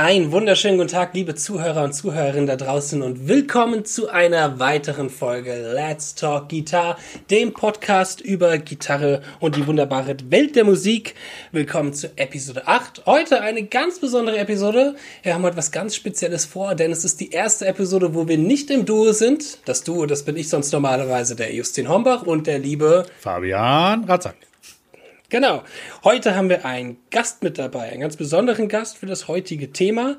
Ein wunderschönen guten Tag, liebe Zuhörer und Zuhörerinnen da draußen und willkommen zu einer weiteren Folge Let's Talk Guitar, dem Podcast über Gitarre und die wunderbare Welt der Musik. Willkommen zu Episode 8. Heute eine ganz besondere Episode. Wir haben heute was ganz Spezielles vor, denn es ist die erste Episode, wo wir nicht im Duo sind. Das Duo, das bin ich sonst normalerweise, der Justin Hombach und der liebe Fabian Ratzak. Genau. Heute haben wir einen Gast mit dabei, einen ganz besonderen Gast für das heutige Thema.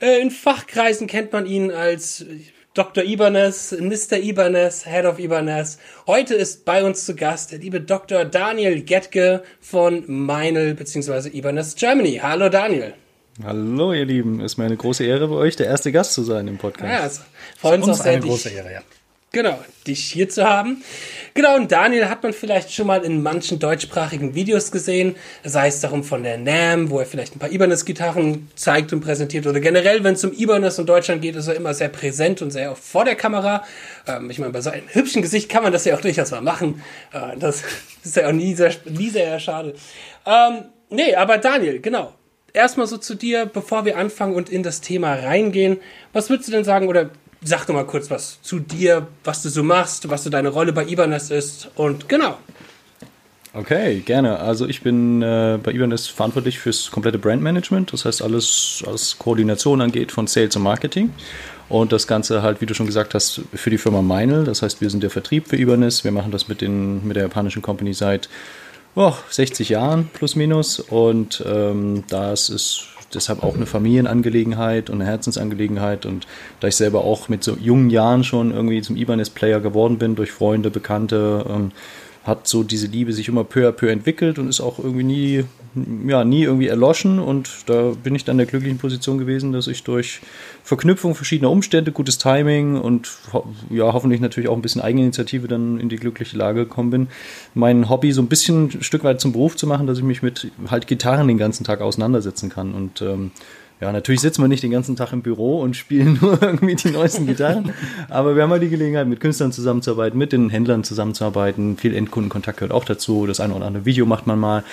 Äh, in Fachkreisen kennt man ihn als Dr. Ibanez, Mr. Ibanez, Head of Ibanez. Heute ist bei uns zu Gast der liebe Dr. Daniel Getke von Meinl bzw. Ibanez Germany. Hallo Daniel. Hallo ihr Lieben, ist mir eine große Ehre bei euch, der erste Gast zu sein im Podcast. Ja, also, freuen uns auch sehr, eine große Ehre, ja. Genau, dich hier zu haben. Genau, und Daniel hat man vielleicht schon mal in manchen deutschsprachigen Videos gesehen, sei es darum von der NAM, wo er vielleicht ein paar Ibanez-Gitarren zeigt und präsentiert, oder generell, wenn es um Ibanez und Deutschland geht, ist er immer sehr präsent und sehr oft vor der Kamera. Ähm, ich meine, bei so einem hübschen Gesicht kann man das ja auch durchaus mal machen. Äh, das ist ja auch nie sehr, nie sehr schade. Ähm, nee, aber Daniel, genau. Erstmal so zu dir, bevor wir anfangen und in das Thema reingehen. Was würdest du denn sagen, oder sag doch mal kurz was zu dir, was du so machst, was so deine Rolle bei Ibanez ist und genau. Okay, gerne. Also ich bin äh, bei Ibanez verantwortlich fürs komplette Brandmanagement, das heißt alles, was Koordination angeht von Sales und Marketing. Und das Ganze halt, wie du schon gesagt hast, für die Firma Meinl. Das heißt, wir sind der Vertrieb für Ibanez. Wir machen das mit, den, mit der japanischen Company seit oh, 60 Jahren plus minus. Und ähm, das ist deshalb auch eine Familienangelegenheit und eine Herzensangelegenheit. Und da ich selber auch mit so jungen Jahren schon irgendwie zum Ibanez-Player geworden bin, durch Freunde, Bekannte, ähm, hat so diese Liebe sich immer peu à peu entwickelt und ist auch irgendwie nie, ja, nie irgendwie erloschen. Und da bin ich dann in der glücklichen Position gewesen, dass ich durch Verknüpfung verschiedener Umstände, gutes Timing und ja, hoffentlich natürlich auch ein bisschen Eigeninitiative dann in die glückliche Lage gekommen bin, mein Hobby so ein bisschen ein Stück weit zum Beruf zu machen, dass ich mich mit halt Gitarren den ganzen Tag auseinandersetzen kann. Und ähm, ja, natürlich sitzen wir nicht den ganzen Tag im Büro und spielen nur irgendwie die neuesten Gitarren, aber wir haben halt die Gelegenheit, mit Künstlern zusammenzuarbeiten, mit den Händlern zusammenzuarbeiten. Viel Endkundenkontakt gehört auch dazu. Das eine oder andere Video macht man mal.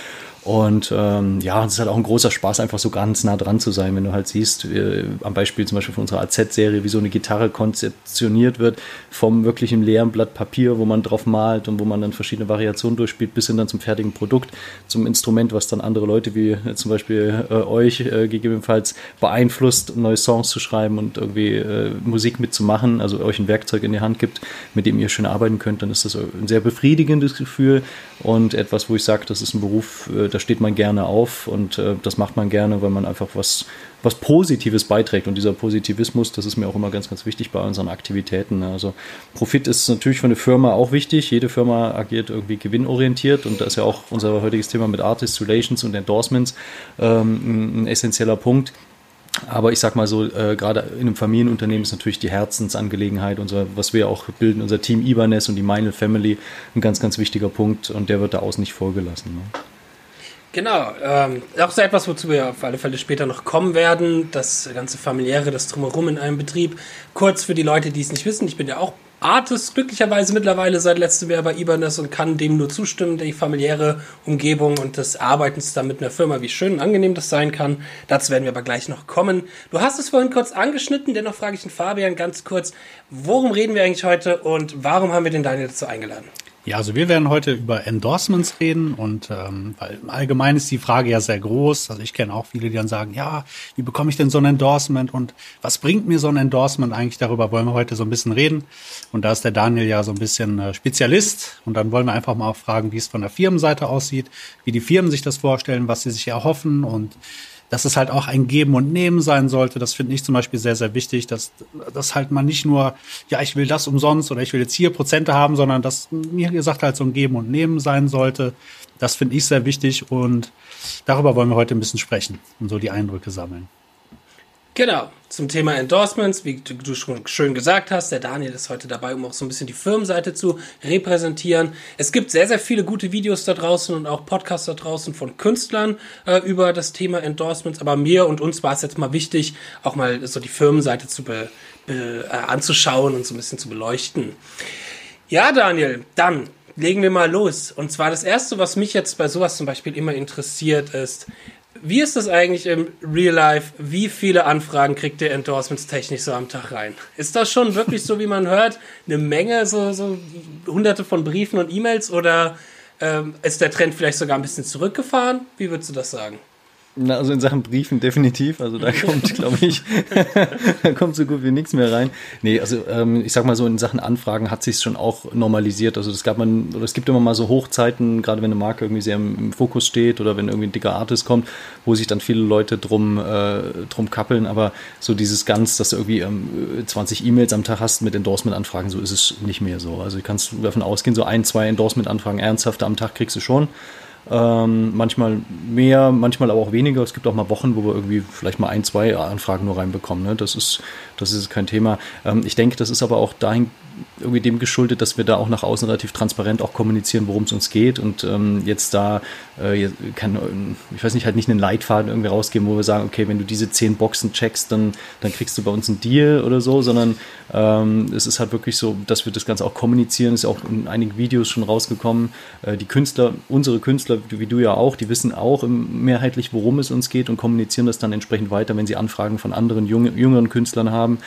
Und ähm, ja, es ist halt auch ein großer Spaß, einfach so ganz nah dran zu sein, wenn du halt siehst, äh, am Beispiel zum Beispiel von unserer AZ-Serie, wie so eine Gitarre konzeptioniert wird, vom wirklichen leeren Blatt Papier, wo man drauf malt und wo man dann verschiedene Variationen durchspielt, bis hin dann zum fertigen Produkt, zum Instrument, was dann andere Leute wie äh, zum Beispiel äh, euch äh, gegebenenfalls beeinflusst, neue Songs zu schreiben und irgendwie äh, Musik mitzumachen, also euch ein Werkzeug in die Hand gibt, mit dem ihr schön arbeiten könnt, dann ist das ein sehr befriedigendes Gefühl und etwas, wo ich sage, das ist ein Beruf, äh, da steht man gerne auf und äh, das macht man gerne, weil man einfach was, was Positives beiträgt. Und dieser Positivismus, das ist mir auch immer ganz, ganz wichtig bei unseren Aktivitäten. Also Profit ist natürlich für eine Firma auch wichtig. Jede Firma agiert irgendwie gewinnorientiert und da ist ja auch unser heutiges Thema mit Artist Relations und Endorsements ähm, ein, ein essentieller Punkt. Aber ich sag mal so, äh, gerade in einem Familienunternehmen ist natürlich die Herzensangelegenheit, unser, was wir auch bilden, unser Team Ibanez und die Meinl Family, ein ganz, ganz wichtiger Punkt und der wird da außen nicht vorgelassen. Ne? Genau, ähm, auch so etwas, wozu wir auf alle Fälle später noch kommen werden, das ganze familiäre, das Drumherum in einem Betrieb. Kurz für die Leute, die es nicht wissen, ich bin ja auch Artist, glücklicherweise mittlerweile seit letztem Jahr bei Ibanez und kann dem nur zustimmen, die familiäre Umgebung und des Arbeitens da mit einer Firma, wie schön und angenehm das sein kann. Dazu werden wir aber gleich noch kommen. Du hast es vorhin kurz angeschnitten, dennoch frage ich den Fabian ganz kurz, worum reden wir eigentlich heute und warum haben wir den Daniel dazu eingeladen? Ja, also wir werden heute über Endorsements reden und ähm, weil allgemein ist die Frage ja sehr groß. Also ich kenne auch viele, die dann sagen, ja, wie bekomme ich denn so ein Endorsement und was bringt mir so ein Endorsement eigentlich? Darüber wollen wir heute so ein bisschen reden. Und da ist der Daniel ja so ein bisschen äh, Spezialist und dann wollen wir einfach mal auch fragen, wie es von der Firmenseite aussieht, wie die Firmen sich das vorstellen, was sie sich erhoffen und dass es halt auch ein Geben und Nehmen sein sollte. Das finde ich zum Beispiel sehr, sehr wichtig, dass, dass halt man nicht nur, ja, ich will das umsonst oder ich will jetzt hier Prozente haben, sondern dass mir gesagt halt so ein Geben und Nehmen sein sollte. Das finde ich sehr wichtig und darüber wollen wir heute ein bisschen sprechen und so die Eindrücke sammeln. Genau, zum Thema Endorsements, wie du schon schön gesagt hast, der Daniel ist heute dabei, um auch so ein bisschen die Firmenseite zu repräsentieren. Es gibt sehr, sehr viele gute Videos da draußen und auch Podcasts da draußen von Künstlern äh, über das Thema Endorsements, aber mir und uns war es jetzt mal wichtig, auch mal so die Firmenseite zu be, be, äh, anzuschauen und so ein bisschen zu beleuchten. Ja, Daniel, dann legen wir mal los. Und zwar das Erste, was mich jetzt bei sowas zum Beispiel immer interessiert, ist, Wie ist das eigentlich im Real Life? Wie viele Anfragen kriegt ihr Endorsements technisch so am Tag rein? Ist das schon wirklich so, wie man hört, eine Menge, so, so hunderte von Briefen und E-Mails oder ähm, ist der Trend vielleicht sogar ein bisschen zurückgefahren? Wie würdest du das sagen? Na, also in Sachen Briefen definitiv. Also da kommt, glaube ich, da kommt so gut wie nichts mehr rein. Nee, also ähm, ich sag mal so, in Sachen Anfragen hat sich schon auch normalisiert. Also es gab man, oder es gibt immer mal so Hochzeiten, gerade wenn eine Marke irgendwie sehr im, im, Fokus steht oder wenn irgendwie ein dicker Artist kommt, wo sich dann viele Leute drum, äh, drum kappeln. Aber so dieses ganz, dass du irgendwie ähm, 20 E-Mails am Tag hast mit Endorsement-Anfragen, so ist es nicht mehr so. Also du kannst davon ausgehen, so ein, zwei Endorsement-Anfragen ernsthafte am Tag kriegst du schon. Ähm, manchmal mehr, manchmal aber auch weniger. Es gibt auch mal Wochen, wo wir irgendwie vielleicht mal ein, zwei Anfragen nur reinbekommen. Ne? Das, ist, das ist kein Thema. Ähm, ich denke, das ist aber auch dahin irgendwie dem geschuldet, dass wir da auch nach außen relativ transparent auch kommunizieren, worum es uns geht. Und ähm, jetzt da äh, kann, ich weiß nicht, halt nicht einen Leitfaden irgendwie rausgeben, wo wir sagen, okay, wenn du diese zehn Boxen checkst, dann, dann kriegst du bei uns einen Deal oder so, sondern ähm, es ist halt wirklich so, dass wir das Ganze auch kommunizieren, ist ja auch in einigen Videos schon rausgekommen. Äh, die Künstler, unsere Künstler, wie du ja auch, die wissen auch mehrheitlich, worum es uns geht und kommunizieren das dann entsprechend weiter, wenn sie Anfragen von anderen jüng jüngeren Künstlern haben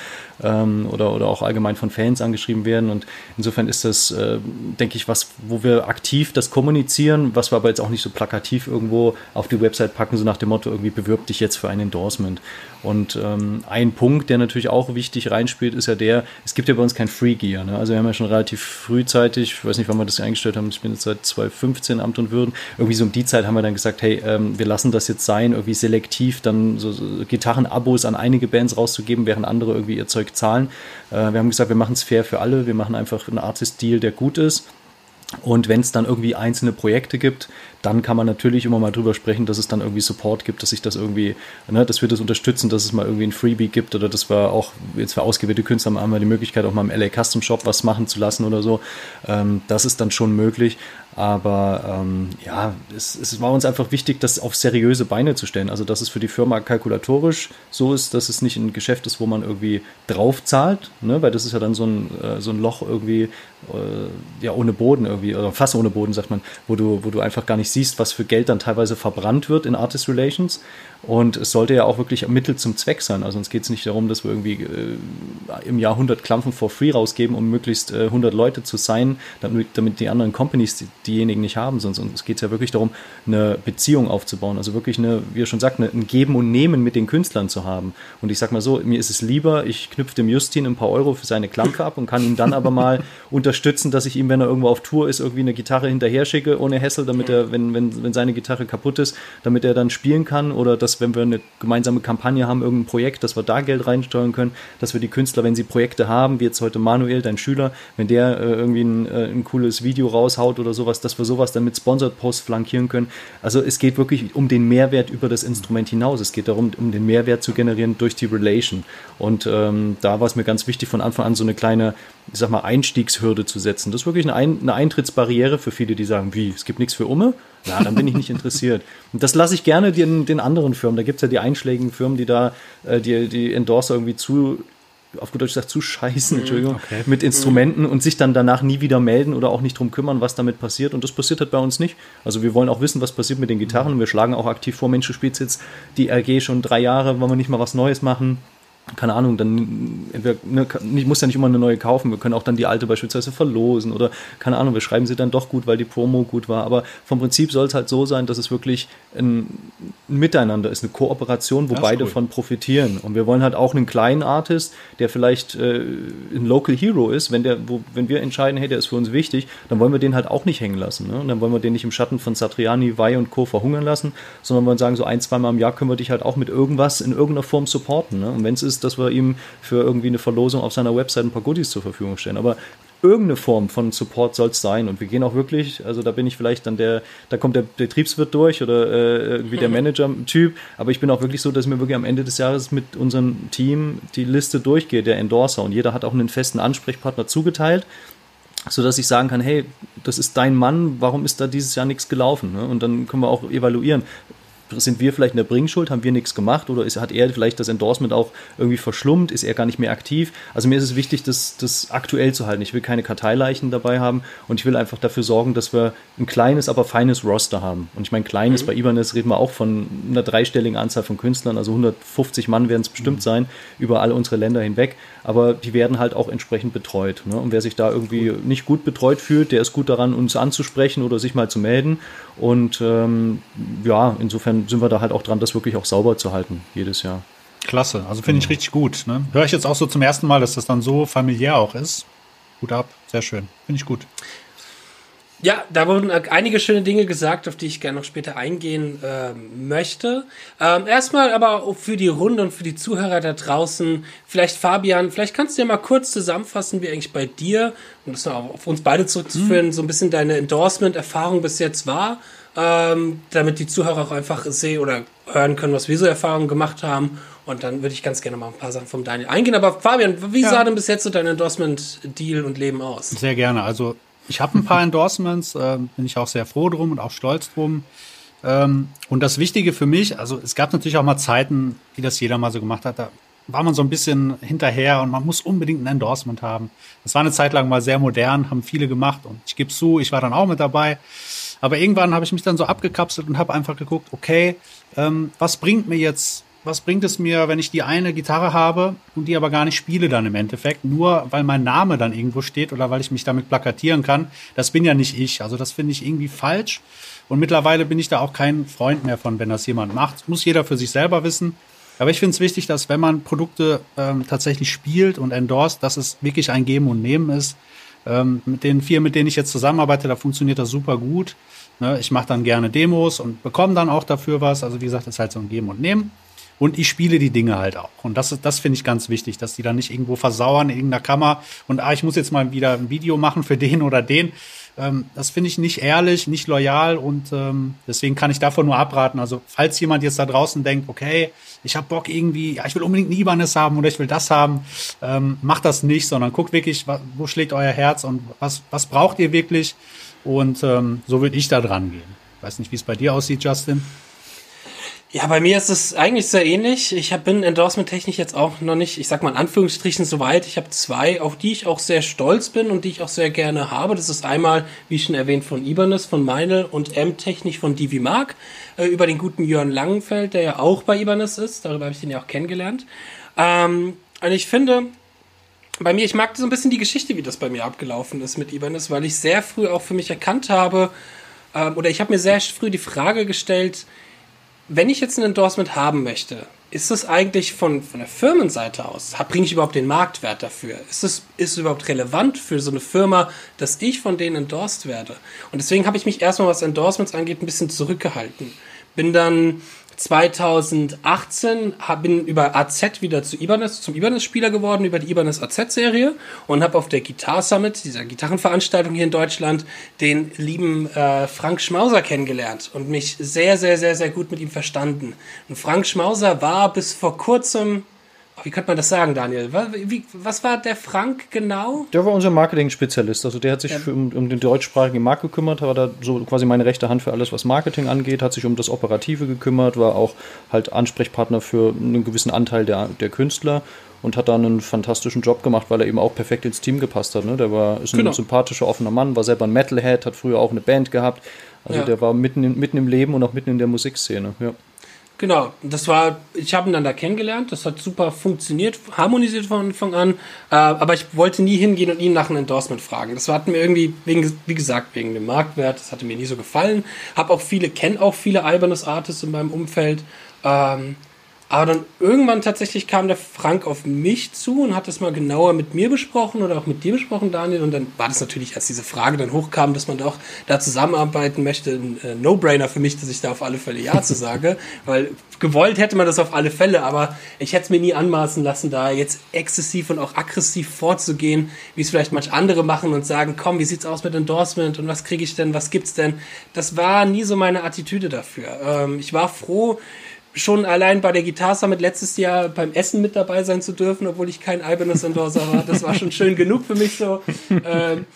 ähm, oder, oder auch allgemein von Fans angeschrieben werden. Und insofern ist das, äh, denke ich, was, wo wir aktiv das kommunizieren, was wir aber jetzt auch nicht so plakativ irgendwo auf die Website packen, so nach dem Motto, irgendwie bewirb dich jetzt für ein Endorsement. Und ähm, ein Punkt, der natürlich auch wichtig reinspielt, ist ja der, es gibt ja bei uns kein Free Gear. Ne? Also wir haben ja schon relativ frühzeitig, ich weiß nicht, wann wir das eingestellt haben, ich bin jetzt seit 2015 Amt und Würden, irgendwie so um die Zeit haben wir dann gesagt, hey, ähm, wir lassen das jetzt sein, irgendwie selektiv dann so, so Gitarrenabos an einige Bands rauszugeben, während andere irgendwie ihr Zeug zahlen. Äh, wir haben gesagt, wir machen es fair für alle, wir machen einfach einen Artist-Deal, der gut ist. Und wenn es dann irgendwie einzelne Projekte gibt, dann kann man natürlich immer mal drüber sprechen, dass es dann irgendwie Support gibt, dass sich das irgendwie, ne, dass wir das unterstützen, dass es mal irgendwie ein Freebie gibt oder dass wir auch jetzt für ausgewählte Künstler haben wir die Möglichkeit, auch mal im LA Custom Shop was machen zu lassen oder so. Ähm, das ist dann schon möglich. Aber ähm, ja, es, es, war uns einfach wichtig, das auf seriöse Beine zu stellen. Also, dass es für die Firma kalkulatorisch so ist, dass es nicht ein Geschäft ist, wo man irgendwie drauf zahlt, ne? weil das ist ja dann so ein, äh, so ein Loch irgendwie, äh, ja, ohne Boden irgendwie, oder fast ohne Boden, sagt man, wo du, wo du einfach gar nicht siehst, was für Geld dann teilweise verbrannt wird in Artist Relations. Und es sollte ja auch wirklich Mittel zum Zweck sein. Also uns geht es nicht darum, dass wir irgendwie äh, im Jahr 100 Klampfen for free rausgeben, um möglichst äh, 100 Leute zu sein, damit, damit die anderen Companies die, diejenigen nicht haben. Sonst es geht ja wirklich darum, eine Beziehung aufzubauen. Also wirklich eine, wie ihr schon sagt, eine, ein Geben und Nehmen mit den Künstlern zu haben. Und ich sag mal so, mir ist es lieber, ich knüpfe dem Justin ein paar Euro für seine Klampfe ab und kann ihn dann aber mal unterstützen, dass ich ihm, wenn er irgendwo auf Tour ist, irgendwie eine Gitarre hinterher schicke ohne Hessel, damit er, wenn, wenn, wenn seine Gitarre kaputt ist, damit er dann spielen kann oder dass wenn wir eine gemeinsame Kampagne haben, irgendein Projekt, dass wir da Geld reinsteuern können, dass wir die Künstler, wenn sie Projekte haben, wie jetzt heute Manuel, dein Schüler, wenn der äh, irgendwie ein, äh, ein, cooles Video raushaut oder sowas, dass wir sowas dann mit Sponsored Posts flankieren können. Also es geht wirklich um den Mehrwert über das Instrument hinaus. Es geht darum, um den Mehrwert zu generieren durch die Relation. Und ähm, da war es mir ganz wichtig, von Anfang an so eine kleine, ich sag mal, Einstiegshürde zu setzen. Das ist wirklich eine, Ein eine Eintrittsbarriere für viele, die sagen, wie, es gibt nichts für Umme? Ja, dann bin ich nicht interessiert. Und das lasse ich gerne den, den anderen Firmen. Da gibt es ja die einschlägigen Firmen, die da äh, die, die Endorser irgendwie zu auf gut Deutsch gesagt, zu scheißen, mhm, Entschuldigung, okay. mit Instrumenten und sich dann danach nie wieder melden oder auch nicht drum kümmern, was damit passiert. Und das passiert halt bei uns nicht. Also wir wollen auch wissen, was passiert mit den Gitarren. Und wir schlagen auch aktiv vor, Mensch, du spielst jetzt die RG schon drei Jahre, wollen wir nicht mal was Neues machen? Keine Ahnung, dann entweder, ne, ich muss ja nicht immer eine neue kaufen, wir können auch dann die alte beispielsweise verlosen oder keine Ahnung, wir schreiben sie dann doch gut, weil die Promo gut war. Aber vom Prinzip soll es halt so sein, dass es wirklich ein, Miteinander ist, eine Kooperation, wo beide gut. von profitieren. Und wir wollen halt auch einen kleinen Artist, der vielleicht äh, ein Local Hero ist, wenn der, wo, wenn wir entscheiden, hey, der ist für uns wichtig, dann wollen wir den halt auch nicht hängen lassen. Ne? Und dann wollen wir den nicht im Schatten von Satriani, Vai und Co. verhungern lassen, sondern wollen sagen, so ein, zweimal im Jahr können wir dich halt auch mit irgendwas in irgendeiner Form supporten. Ne? Und wenn es ist, ist, dass wir ihm für irgendwie eine Verlosung auf seiner Website ein paar Goodies zur Verfügung stellen. Aber irgendeine Form von Support soll es sein. Und wir gehen auch wirklich, also da bin ich vielleicht dann der, da kommt der Betriebswirt durch oder äh, irgendwie der Manager-Typ, aber ich bin auch wirklich so, dass mir wirklich am Ende des Jahres mit unserem Team die Liste durchgeht, der Endorser. Und jeder hat auch einen festen Ansprechpartner zugeteilt so dass ich sagen kann, hey, das ist dein Mann, warum ist da dieses Jahr nichts gelaufen? Ne? Und dann können wir auch evaluieren sind wir vielleicht in der Bringschuld, haben wir nichts gemacht oder ist, hat er vielleicht das Endorsement auch irgendwie verschlummt, ist er gar nicht mehr aktiv? Also mir ist es wichtig, das, das aktuell zu halten. Ich will keine Karteileichen dabei haben und ich will einfach dafür sorgen, dass wir ein kleines, aber feines Roster haben. Und ich meine, kleines, mhm. bei Ibanez reden wir auch von einer dreistelligen Anzahl von Künstlern, also 150 Mann werden es bestimmt mhm. sein, über alle unsere Länder hinweg, aber die werden halt auch entsprechend betreut. Ne? Und wer sich da irgendwie nicht gut betreut fühlt, der ist gut daran, uns anzusprechen oder sich mal zu melden. Und ähm, ja, insofern sind wir da halt auch dran, das wirklich auch sauber zu halten, jedes Jahr. Klasse, also finde ich richtig gut. Ne? Höre ich jetzt auch so zum ersten Mal, dass das dann so familiär auch ist. Gut ab, sehr schön, finde ich gut. Ja, da wurden einige schöne Dinge gesagt, auf die ich gerne noch später eingehen äh, möchte. Ähm, erstmal aber auch für die Runde und für die Zuhörer da draußen, vielleicht Fabian, vielleicht kannst du ja mal kurz zusammenfassen, wie eigentlich bei dir, um das auf uns beide zurückzuführen, mhm. so ein bisschen deine Endorsement-Erfahrung bis jetzt war, ähm, damit die Zuhörer auch einfach sehen oder hören können, was wir so Erfahrungen gemacht haben. Und dann würde ich ganz gerne mal ein paar Sachen vom Daniel eingehen. Aber Fabian, wie ja. sah denn bis jetzt so dein Endorsement-Deal und Leben aus? Sehr gerne. Also ich habe ein paar Endorsements, äh, bin ich auch sehr froh drum und auch stolz drum. Ähm, und das Wichtige für mich, also es gab natürlich auch mal Zeiten, wie das jeder mal so gemacht hat, da war man so ein bisschen hinterher und man muss unbedingt ein Endorsement haben. Das war eine Zeit lang mal sehr modern, haben viele gemacht und ich gebe zu, ich war dann auch mit dabei. Aber irgendwann habe ich mich dann so abgekapselt und habe einfach geguckt, okay, ähm, was bringt mir jetzt was bringt es mir, wenn ich die eine Gitarre habe und die aber gar nicht spiele dann im Endeffekt, nur weil mein Name dann irgendwo steht oder weil ich mich damit plakatieren kann. Das bin ja nicht ich. Also das finde ich irgendwie falsch. Und mittlerweile bin ich da auch kein Freund mehr von, wenn das jemand macht. Muss jeder für sich selber wissen. Aber ich finde es wichtig, dass wenn man Produkte ähm, tatsächlich spielt und endorst, dass es wirklich ein Geben und Nehmen ist. Ähm, mit den vier, mit denen ich jetzt zusammenarbeite, da funktioniert das super gut. Ne? Ich mache dann gerne Demos und bekomme dann auch dafür was. Also wie gesagt, das ist halt so ein Geben und Nehmen. Und ich spiele die Dinge halt auch. Und das, das finde ich ganz wichtig, dass die dann nicht irgendwo versauern in irgendeiner Kammer und ah, ich muss jetzt mal wieder ein Video machen für den oder den. Ähm, das finde ich nicht ehrlich, nicht loyal und ähm, deswegen kann ich davon nur abraten. Also falls jemand jetzt da draußen denkt, okay, ich habe Bock irgendwie, ja, ich will unbedingt ein Ibanez haben oder ich will das haben, ähm, macht das nicht, sondern guckt wirklich, wo schlägt euer Herz und was, was braucht ihr wirklich und ähm, so würde ich da dran gehen. Weiß nicht, wie es bei dir aussieht, Justin. Ja, bei mir ist es eigentlich sehr ähnlich. Ich hab, bin endorsement-technisch jetzt auch noch nicht, ich sag mal in Anführungsstrichen, so weit. Ich habe zwei, auf die ich auch sehr stolz bin und die ich auch sehr gerne habe. Das ist einmal, wie schon erwähnt, von Ibanez, von Meinl und M-Technisch von Divi Mark, äh, über den guten Jörn Langenfeld, der ja auch bei Ibanez ist. Darüber habe ich den ja auch kennengelernt. Ähm, und ich finde, bei mir, ich mag so ein bisschen die Geschichte, wie das bei mir abgelaufen ist mit Ibanez, weil ich sehr früh auch für mich erkannt habe, ähm, oder ich habe mir sehr früh die Frage gestellt, wenn ich jetzt ein Endorsement haben möchte, ist es eigentlich von, von der Firmenseite aus, bringe ich überhaupt den Marktwert dafür? Ist es, ist es überhaupt relevant für so eine Firma, dass ich von denen endorsed werde? Und deswegen habe ich mich erstmal, was Endorsements angeht, ein bisschen zurückgehalten. Bin dann 2018 bin über AZ wieder zu Ibanez, zum Ibanez-Spieler geworden, über die Ibanez AZ-Serie und habe auf der Guitar Summit, dieser Gitarrenveranstaltung hier in Deutschland, den lieben äh, Frank Schmauser kennengelernt und mich sehr, sehr, sehr, sehr gut mit ihm verstanden. Und Frank Schmauser war bis vor kurzem wie könnte man das sagen, Daniel? Was, wie, was war der Frank genau? Der war unser Marketing-Spezialist. Also der hat sich ja. für, um, um, den deutschsprachigen Markt gekümmert, war da so quasi meine rechte Hand für alles, was Marketing angeht, hat sich um das Operative gekümmert, war auch halt Ansprechpartner für einen gewissen Anteil der, der Künstler und hat da einen fantastischen Job gemacht, weil er eben auch perfekt ins Team gepasst hat. Ne? Der war ist ein genau. sympathischer, offener Mann, war selber ein Metalhead, hat früher auch eine Band gehabt. Also ja. der war mitten, in, mitten im Leben und auch mitten in der Musikszene. Ja. Genau, das war, ich habe ihn dann da kennengelernt, das hat super funktioniert, harmonisiert von Anfang an, äh, aber ich wollte nie hingehen und ihn nach einem Endorsement fragen. Das hat mir irgendwie, wegen, wie gesagt, wegen dem Marktwert, das hatte mir nie so gefallen. Hab auch viele, kenne auch viele albernes Artists in meinem Umfeld. Ähm, aber dann irgendwann tatsächlich kam der Frank auf mich zu und hat das mal genauer mit mir besprochen oder auch mit dir besprochen, Daniel. Und dann war das natürlich, als diese Frage dann hochkam, dass man doch da zusammenarbeiten möchte, ein äh, No-Brainer für mich, dass ich da auf alle Fälle Ja zu sage. Weil gewollt hätte man das auf alle Fälle, aber ich hätte es mir nie anmaßen lassen, da jetzt exzessiv und auch aggressiv vorzugehen, wie es vielleicht manch andere machen und sagen, komm, wie sieht's aus mit Endorsement und was kriege ich denn, was gibt's denn? Das war nie so meine Attitüde dafür. Ähm, ich war froh, schon allein bei der Guitar Summit letztes Jahr beim Essen mit dabei sein zu dürfen, obwohl ich kein Ibanez Endorser war. Das war schon schön genug für mich so. Ähm,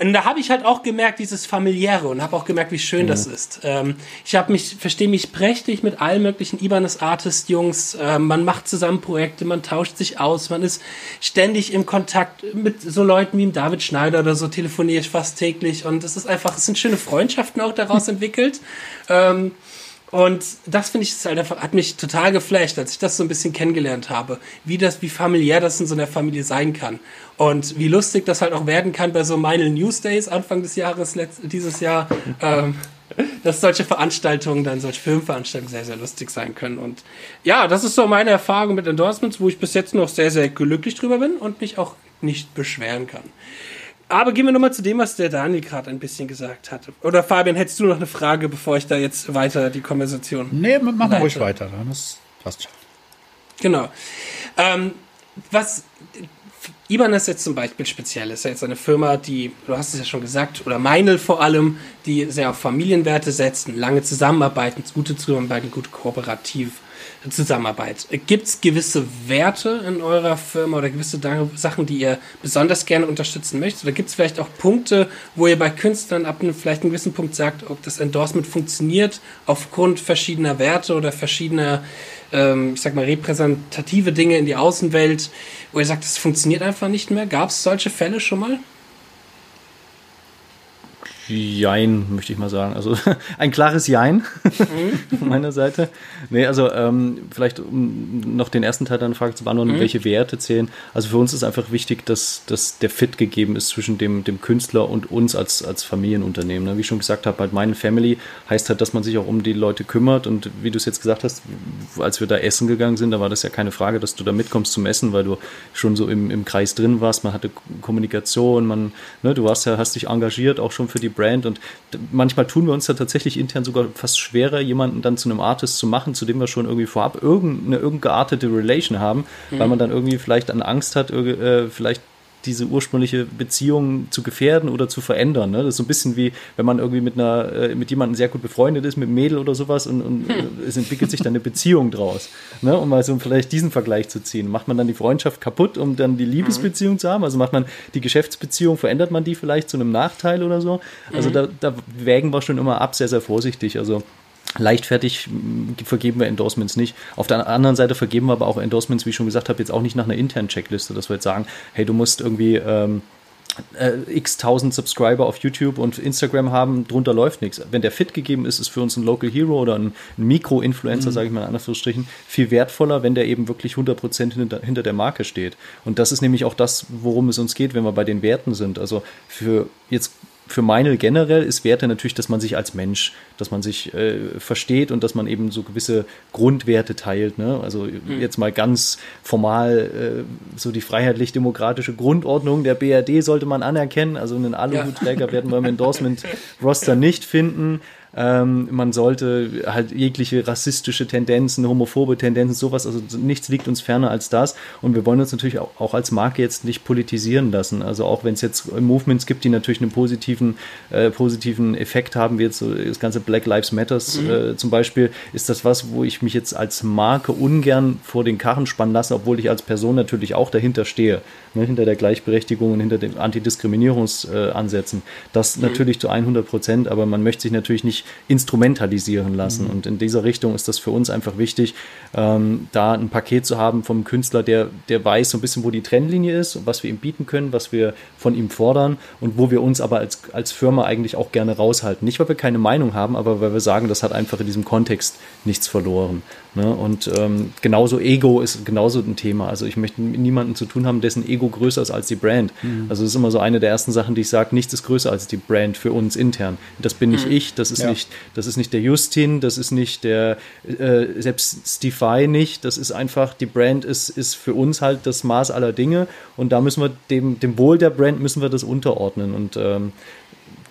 Und da habe ich halt auch gemerkt, dieses familiäre und habe auch gemerkt, wie schön mhm. das ist. Ähm, ich habe mich, verstehe mich prächtig mit allen möglichen Ibanez Artist Jungs. Ähm, man macht zusammen Projekte, man tauscht sich aus, man ist ständig im Kontakt mit so Leuten wie David Schneider oder so telefoniere ich fast täglich und es ist einfach, es sind schöne Freundschaften auch daraus entwickelt. Ähm, und das finde ich halt einfach, hat mich total geflasht, als ich das so ein bisschen kennengelernt habe, wie das, wie familiär das in so einer Familie sein kann. Und wie lustig das halt auch werden kann bei so Meinl News Days Anfang des Jahres, dieses Jahr, ähm, dass solche Veranstaltungen, dann solche Filmveranstaltungen sehr, sehr lustig sein können. Und ja, das ist so meine Erfahrung mit Endorsements, wo ich bis jetzt noch sehr, sehr glücklich drüber bin und mich auch nicht beschweren kann. Aber gehen wir nochmal zu dem, was der Daniel gerade ein bisschen gesagt hatte. Oder Fabian, hättest du noch eine Frage, bevor ich da jetzt weiter die Konversation. Nee, machen wir ruhig weiter. Das passt schon. Genau. Ähm, was Ibanez jetzt zum Beispiel speziell ist ja jetzt eine Firma, die, du hast es ja schon gesagt, oder Meinl vor allem, die sehr auf Familienwerte setzt, lange zusammenarbeiten, gute Zusammenarbeit, gut kooperativ Zusammenarbeit. Gibt es gewisse Werte in eurer Firma oder gewisse Sachen, die ihr besonders gerne unterstützen möchtet? Oder gibt es vielleicht auch Punkte, wo ihr bei Künstlern ab einem vielleicht einem gewissen Punkt sagt, ob das Endorsement funktioniert aufgrund verschiedener Werte oder verschiedener, ähm, ich sag mal, repräsentative Dinge in die Außenwelt, wo ihr sagt, es funktioniert einfach nicht mehr? Gab es solche Fälle schon mal? Jein, möchte ich mal sagen. Also ein klares Jein mhm. von meiner Seite. Nee, also ähm, vielleicht um noch den ersten Teil deiner Frage zu beantworten, mhm. welche Werte zählen. Also für uns ist einfach wichtig, dass, dass der Fit gegeben ist zwischen dem, dem Künstler und uns als, als Familienunternehmen. Ne? Wie ich schon gesagt habe, halt meine Family heißt halt, dass man sich auch um die Leute kümmert und wie du es jetzt gesagt hast, als wir da essen gegangen sind, da war das ja keine Frage, dass du da mitkommst zum Essen, weil du schon so im, im Kreis drin warst, man hatte Kommunikation, man, ne, du warst ja, hast dich engagiert auch schon für die Brand und manchmal tun wir uns da tatsächlich intern sogar fast schwerer, jemanden dann zu einem Artist zu machen, zu dem wir schon irgendwie vorab irgendeine, irgendeine geartete Relation haben, mhm. weil man dann irgendwie vielleicht an Angst hat, äh, vielleicht diese ursprüngliche Beziehung zu gefährden oder zu verändern. Ne? Das ist so ein bisschen wie, wenn man irgendwie mit einer, äh, mit jemandem sehr gut befreundet ist, mit einem Mädel oder sowas und, und hm. es entwickelt sich dann eine Beziehung draus. Ne? Um mal so vielleicht diesen Vergleich zu ziehen. Macht man dann die Freundschaft kaputt, um dann die Liebesbeziehung mhm. zu haben? Also macht man die Geschäftsbeziehung, verändert man die vielleicht zu einem Nachteil oder so? Also mhm. da, da wägen wir schon immer ab, sehr, sehr vorsichtig. Also Leichtfertig vergeben wir Endorsements nicht. Auf der anderen Seite vergeben wir aber auch Endorsements, wie ich schon gesagt habe, jetzt auch nicht nach einer internen Checkliste, dass wir jetzt sagen, hey, du musst irgendwie ähm, äh, x tausend Subscriber auf YouTube und Instagram haben, drunter läuft nichts. Wenn der fit gegeben ist, ist für uns ein Local Hero oder ein, ein Mikro-Influencer, mhm. sage ich mal in Anführungsstrichen, viel wertvoller, wenn der eben wirklich 100% hinter, hinter der Marke steht. Und das ist nämlich auch das, worum es uns geht, wenn wir bei den Werten sind. Also für jetzt für meine generell ist Werte natürlich, dass man sich als Mensch, dass man sich äh, versteht und dass man eben so gewisse Grundwerte teilt. Ne? Also mhm. jetzt mal ganz formal äh, so die freiheitlich-demokratische Grundordnung der BRD sollte man anerkennen. Also einen Aluhutträger ja. werden wir im Endorsement-Roster nicht finden. Ähm, man sollte halt jegliche rassistische Tendenzen, homophobe Tendenzen, sowas, also nichts liegt uns ferner als das. Und wir wollen uns natürlich auch, auch als Marke jetzt nicht politisieren lassen. Also auch wenn es jetzt Movements gibt, die natürlich einen positiven, äh, positiven Effekt haben, wie jetzt so das ganze Black Lives Matters mhm. äh, zum Beispiel, ist das was, wo ich mich jetzt als Marke ungern vor den Karren spannen lasse, obwohl ich als Person natürlich auch dahinter stehe, ne, hinter der Gleichberechtigung und hinter den Antidiskriminierungsansätzen. das mhm. natürlich zu 100 Prozent, aber man möchte sich natürlich nicht instrumentalisieren lassen. Mhm. Und in dieser Richtung ist das für uns einfach wichtig, ähm, da ein Paket zu haben vom Künstler, der, der weiß so ein bisschen, wo die Trennlinie ist und was wir ihm bieten können, was wir von ihm fordern und wo wir uns aber als, als Firma eigentlich auch gerne raushalten. Nicht, weil wir keine Meinung haben, aber weil wir sagen, das hat einfach in diesem Kontext nichts verloren. Ne? Und ähm, genauso Ego ist genauso ein Thema. Also ich möchte mit niemandem zu tun haben, dessen Ego größer ist als die Brand. Mhm. Also das ist immer so eine der ersten Sachen, die ich sage, nichts ist größer als die Brand für uns intern. Das bin nicht mhm. ich, das ist ja. nicht, das ist nicht der Justin, das ist nicht der äh, selbst Stefy nicht. Das ist einfach, die Brand ist, ist für uns halt das Maß aller Dinge und da müssen wir dem, dem Wohl der Brand müssen wir das unterordnen. Und ähm,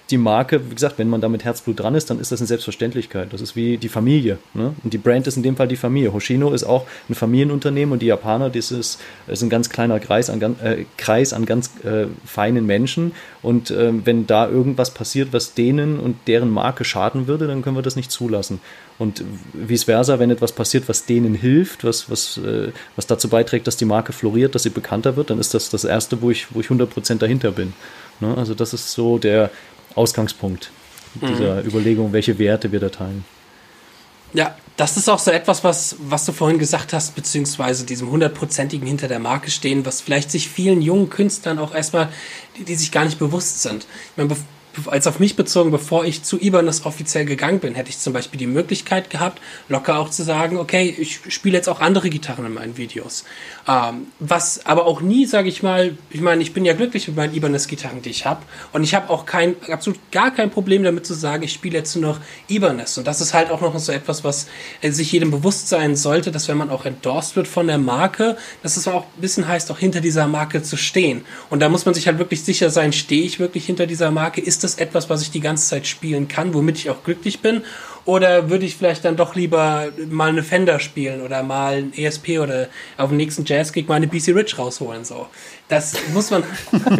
die Marke, wie gesagt, wenn man da mit Herzblut dran ist, dann ist das eine Selbstverständlichkeit. Das ist wie die Familie. Ne? Und die Brand ist in dem Fall die Familie. Hoshino ist auch ein Familienunternehmen und die Japaner, das ist, ist ein ganz kleiner Kreis an, äh, Kreis an ganz äh, feinen Menschen. Und äh, wenn da irgendwas passiert, was denen und deren Marke schaden würde, dann können wir das nicht zulassen. Und vice versa, wenn etwas passiert, was denen hilft, was, was, äh, was dazu beiträgt, dass die Marke floriert, dass sie bekannter wird, dann ist das das Erste, wo ich, wo ich 100% dahinter bin. Ne? Also das ist so der Ausgangspunkt dieser mhm. Überlegung, welche Werte wir da teilen. Ja, das ist auch so etwas, was, was du vorhin gesagt hast, beziehungsweise diesem hundertprozentigen hinter der Marke stehen, was vielleicht sich vielen jungen Künstlern auch erstmal, die, die sich gar nicht bewusst sind. Ich meine, als auf mich bezogen, bevor ich zu Ibanez offiziell gegangen bin, hätte ich zum Beispiel die Möglichkeit gehabt, locker auch zu sagen, okay, ich spiele jetzt auch andere Gitarren in meinen Videos. Ähm, was aber auch nie, sage ich mal, ich meine, ich bin ja glücklich mit meinen Ibanez-Gitarren, die ich habe. Und ich habe auch kein, absolut gar kein Problem damit zu sagen, ich spiele jetzt nur noch Ibanez. Und das ist halt auch noch so etwas, was äh, sich jedem bewusst sein sollte, dass wenn man auch endorsed wird von der Marke, dass es auch ein bisschen heißt, auch hinter dieser Marke zu stehen. Und da muss man sich halt wirklich sicher sein, stehe ich wirklich hinter dieser Marke? Ist das etwas, was ich die ganze Zeit spielen kann, womit ich auch glücklich bin? Oder würde ich vielleicht dann doch lieber mal eine Fender spielen oder mal ein ESP oder auf dem nächsten Jazzgig mal eine BC Rich rausholen? So. Das muss man.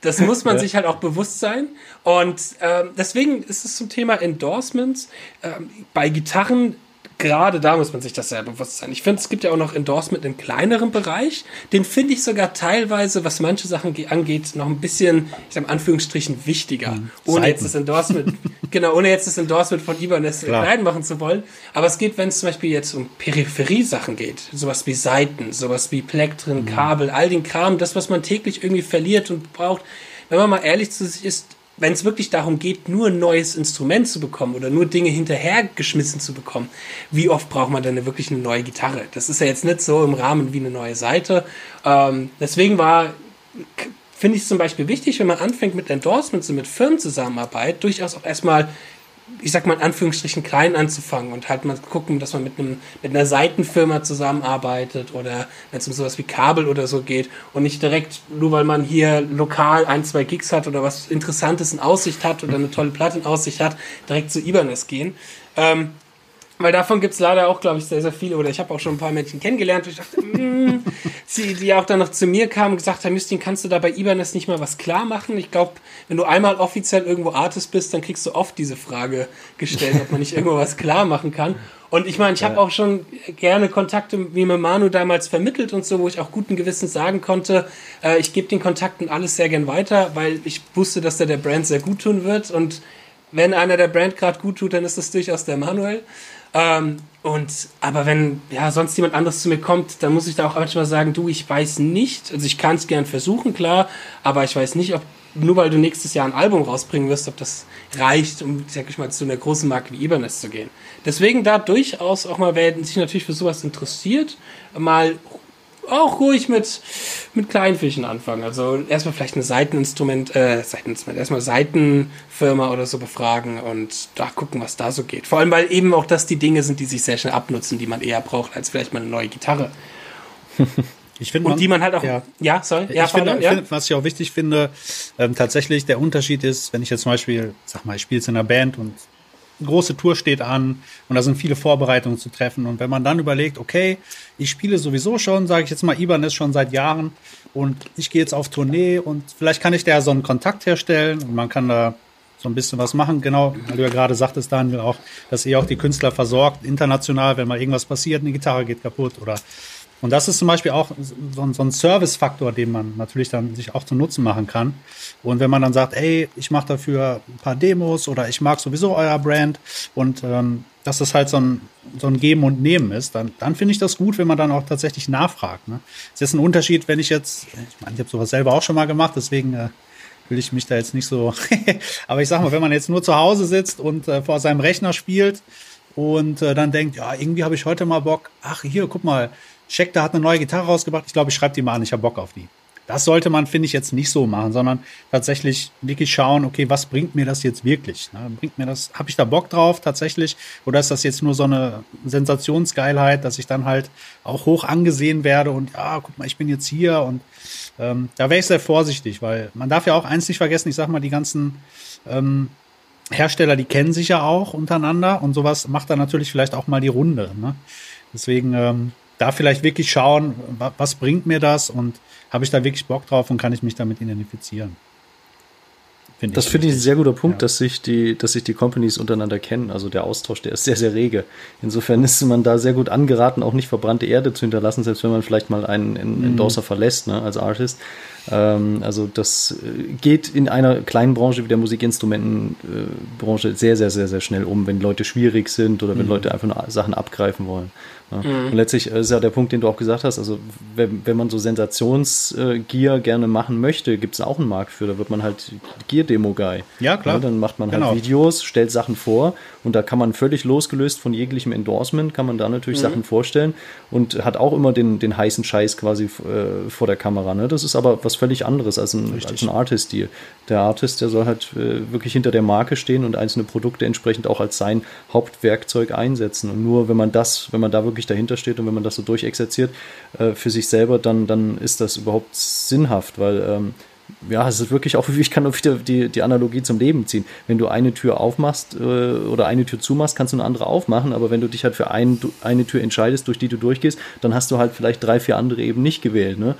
das muss man ja. sich halt auch bewusst sein. Und ähm, deswegen ist es zum Thema Endorsements. Ähm, bei Gitarren gerade da muss man sich das sehr bewusst sein. Ich finde, es gibt ja auch noch Endorsement im kleineren Bereich. Den finde ich sogar teilweise, was manche Sachen angeht, noch ein bisschen, ich sage in Anführungsstrichen, wichtiger. Mhm. Ohne Seiten. jetzt das Endorsement, genau, ohne jetzt das Endorsement von Ibanez klein machen zu wollen. Aber es geht, wenn es zum Beispiel jetzt um Peripherie-Sachen geht, sowas wie Seiten, sowas wie Plektren, mhm. Kabel, all den Kram, das, was man täglich irgendwie verliert und braucht. Wenn man mal ehrlich zu sich ist, wenn es wirklich darum geht, nur ein neues Instrument zu bekommen oder nur Dinge hinterhergeschmissen zu bekommen, wie oft braucht man denn wirklich eine neue Gitarre? Das ist ja jetzt nicht so im Rahmen wie eine neue Seite. Ähm, deswegen war, finde ich zum Beispiel wichtig, wenn man anfängt mit Endorsements und mit Firmenzusammenarbeit, durchaus auch erstmal ich sag mal in Anführungsstrichen klein anzufangen und halt mal gucken, dass man mit einem mit einer Seitenfirma zusammenarbeitet oder wenn es um sowas wie Kabel oder so geht und nicht direkt nur weil man hier lokal ein zwei Gigs hat oder was Interessantes in Aussicht hat oder eine tolle Platte in Aussicht hat, direkt zu Ibanez gehen. Ähm, weil davon gibt es leider auch, glaube ich, sehr, sehr viele. Oder ich habe auch schon ein paar Menschen kennengelernt, wo ich dachte, mm, die, die auch dann noch zu mir kamen und gesagt haben, Justin, kannst du da bei Ibanez nicht mal was klar machen? Ich glaube, wenn du einmal offiziell irgendwo Artist bist, dann kriegst du oft diese Frage gestellt, ob man nicht irgendwo was klar machen kann. Und ich meine, ich habe auch schon gerne Kontakte wie mit Manu damals vermittelt und so, wo ich auch guten Gewissens sagen konnte, äh, ich gebe den Kontakten alles sehr gern weiter, weil ich wusste, dass der der Brand sehr gut tun wird. Und wenn einer der Brand gerade gut tut, dann ist das durchaus der Manuel. Ähm, und, aber wenn ja sonst jemand anderes zu mir kommt, dann muss ich da auch manchmal sagen, du, ich weiß nicht, also ich kann es gern versuchen, klar, aber ich weiß nicht, ob nur weil du nächstes Jahr ein Album rausbringen wirst, ob das reicht, um, sag ich mal, zu einer großen Marke wie Ibanez zu gehen. Deswegen da durchaus auch mal, wer sich natürlich für sowas interessiert, mal auch ruhig mit, mit kleinen Fischen anfangen. Also erstmal vielleicht ein Seiteninstrument, äh, Seiteninstrument, erstmal Seitenfirma oder so befragen und da gucken, was da so geht. Vor allem, weil eben auch das die Dinge sind, die sich sehr schnell abnutzen, die man eher braucht, als vielleicht mal eine neue Gitarre. Ich finde, und die man halt auch, ja, ja sorry, ja, ich finde, ja. Was ich auch wichtig finde, ähm, tatsächlich der Unterschied ist, wenn ich jetzt zum Beispiel, sag mal, ich spiele in einer Band und große Tour steht an und da sind viele Vorbereitungen zu treffen. Und wenn man dann überlegt, okay, ich spiele sowieso schon, sage ich jetzt mal, Ibanez schon seit Jahren und ich gehe jetzt auf Tournee und vielleicht kann ich da so einen Kontakt herstellen und man kann da so ein bisschen was machen. Genau, weil du ja gerade sagtest, Daniel, auch, dass ihr auch die Künstler versorgt, international, wenn mal irgendwas passiert, eine Gitarre geht kaputt oder und das ist zum Beispiel auch so ein, so ein Service-Faktor, den man natürlich dann sich auch zu Nutzen machen kann. Und wenn man dann sagt, ey, ich mache dafür ein paar Demos oder ich mag sowieso euer Brand und ähm, dass das halt so ein, so ein Geben und Nehmen ist, dann, dann finde ich das gut, wenn man dann auch tatsächlich nachfragt. Ne? Ist ein Unterschied, wenn ich jetzt, ich meine, ich habe sowas selber auch schon mal gemacht, deswegen äh, will ich mich da jetzt nicht so. Aber ich sag mal, wenn man jetzt nur zu Hause sitzt und äh, vor seinem Rechner spielt und äh, dann denkt, ja, irgendwie habe ich heute mal Bock, ach hier, guck mal, Scheckter hat eine neue Gitarre rausgebracht. Ich glaube, ich schreibe die mal an. Ich habe Bock auf die. Das sollte man, finde ich, jetzt nicht so machen, sondern tatsächlich wirklich schauen, okay, was bringt mir das jetzt wirklich? Ne? Bringt mir das, habe ich da Bock drauf tatsächlich? Oder ist das jetzt nur so eine Sensationsgeilheit, dass ich dann halt auch hoch angesehen werde und ja, guck mal, ich bin jetzt hier und ähm, da wäre ich sehr vorsichtig, weil man darf ja auch eins nicht vergessen, ich sag mal, die ganzen ähm, Hersteller, die kennen sich ja auch untereinander und sowas macht dann natürlich vielleicht auch mal die Runde. Ne? Deswegen ähm, da vielleicht wirklich schauen, was bringt mir das und habe ich da wirklich Bock drauf und kann ich mich damit identifizieren. Find das finde ich ein sehr guter Punkt, ja. dass sich die, dass sich die Companies untereinander kennen. Also der Austausch, der ist sehr, sehr rege. Insofern ist man da sehr gut angeraten, auch nicht verbrannte Erde zu hinterlassen, selbst wenn man vielleicht mal einen, einen mhm. Endorser verlässt, ne, als Artist. Ähm, also das äh, geht in einer kleinen Branche wie der Musikinstrumentenbranche sehr, sehr, sehr, sehr schnell um, wenn Leute schwierig sind oder wenn mhm. Leute einfach nur Sachen abgreifen wollen. Ja. Mhm. Und letztlich ist ja der Punkt, den du auch gesagt hast, also wenn, wenn man so Sensationsgier gerne machen möchte, gibt es auch einen Markt für, da wird man halt Gear-Demo-Guy. Ja, klar. Ja, dann macht man halt genau. halt Videos, stellt Sachen vor und da kann man völlig losgelöst von jeglichem Endorsement, kann man da natürlich mhm. Sachen vorstellen und hat auch immer den, den heißen Scheiß quasi äh, vor der Kamera. Ne? Das ist aber was völlig anderes als ein, als ein Artist-Deal. Der Artist, der soll halt äh, wirklich hinter der Marke stehen und einzelne Produkte entsprechend auch als sein Hauptwerkzeug einsetzen. Und nur wenn man das, wenn man da wirklich dahinter steht und wenn man das so durchexerziert äh, für sich selber, dann, dann ist das überhaupt sinnhaft, weil ähm, ja, es ist wirklich auch, ich kann auch wieder die, die Analogie zum Leben ziehen. Wenn du eine Tür aufmachst äh, oder eine Tür zumachst, kannst du eine andere aufmachen, aber wenn du dich halt für ein, eine Tür entscheidest, durch die du durchgehst, dann hast du halt vielleicht drei, vier andere eben nicht gewählt. Ne?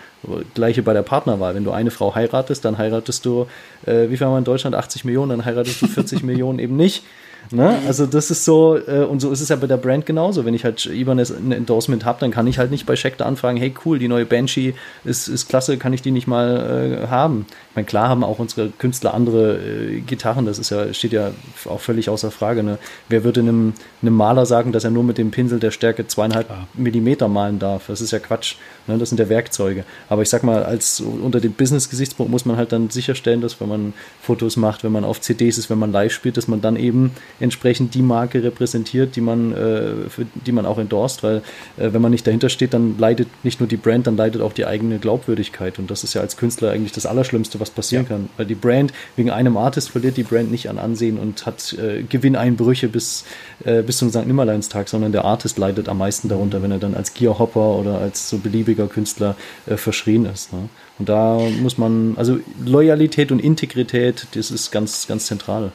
Gleiche bei der Partnerwahl. Wenn du eine Frau heiratest, dann heiratest du, äh, wie viel haben wir in Deutschland? 80 Millionen, dann heiratest du 40 Millionen eben nicht. Ne? Also das ist so, äh, und so ist es ja bei der Brand genauso. Wenn ich halt Ibanez ein Endorsement habe, dann kann ich halt nicht bei Scheckter anfragen, hey cool, die neue Banshee ist, ist klasse, kann ich die nicht mal äh, haben? Meine, klar haben auch unsere Künstler andere äh, Gitarren, das ist ja, steht ja auch völlig außer Frage. Ne? Wer würde einem, einem Maler sagen, dass er nur mit dem Pinsel der Stärke zweieinhalb ja. Millimeter malen darf? Das ist ja Quatsch. Ne? Das sind ja Werkzeuge. Aber ich sag mal, als unter dem Business-Gesichtspunkt muss man halt dann sicherstellen, dass wenn man Fotos macht, wenn man auf CDs ist, wenn man live spielt, dass man dann eben entsprechend die Marke repräsentiert, die man, äh, für die man auch endorst, weil äh, wenn man nicht dahinter steht, dann leidet nicht nur die Brand, dann leidet auch die eigene Glaubwürdigkeit. Und das ist ja als Künstler eigentlich das Allerschlimmste, was passieren ja. kann. Weil die Brand, wegen einem Artist verliert die Brand nicht an Ansehen und hat äh, Gewinneinbrüche bis, äh, bis zum St. Nimmerleinstag, sondern der Artist leidet am meisten darunter, wenn er dann als Gearhopper oder als so beliebiger Künstler äh, verschrien ist. Ne? Und da muss man, also Loyalität und Integrität, das ist ganz, ganz zentral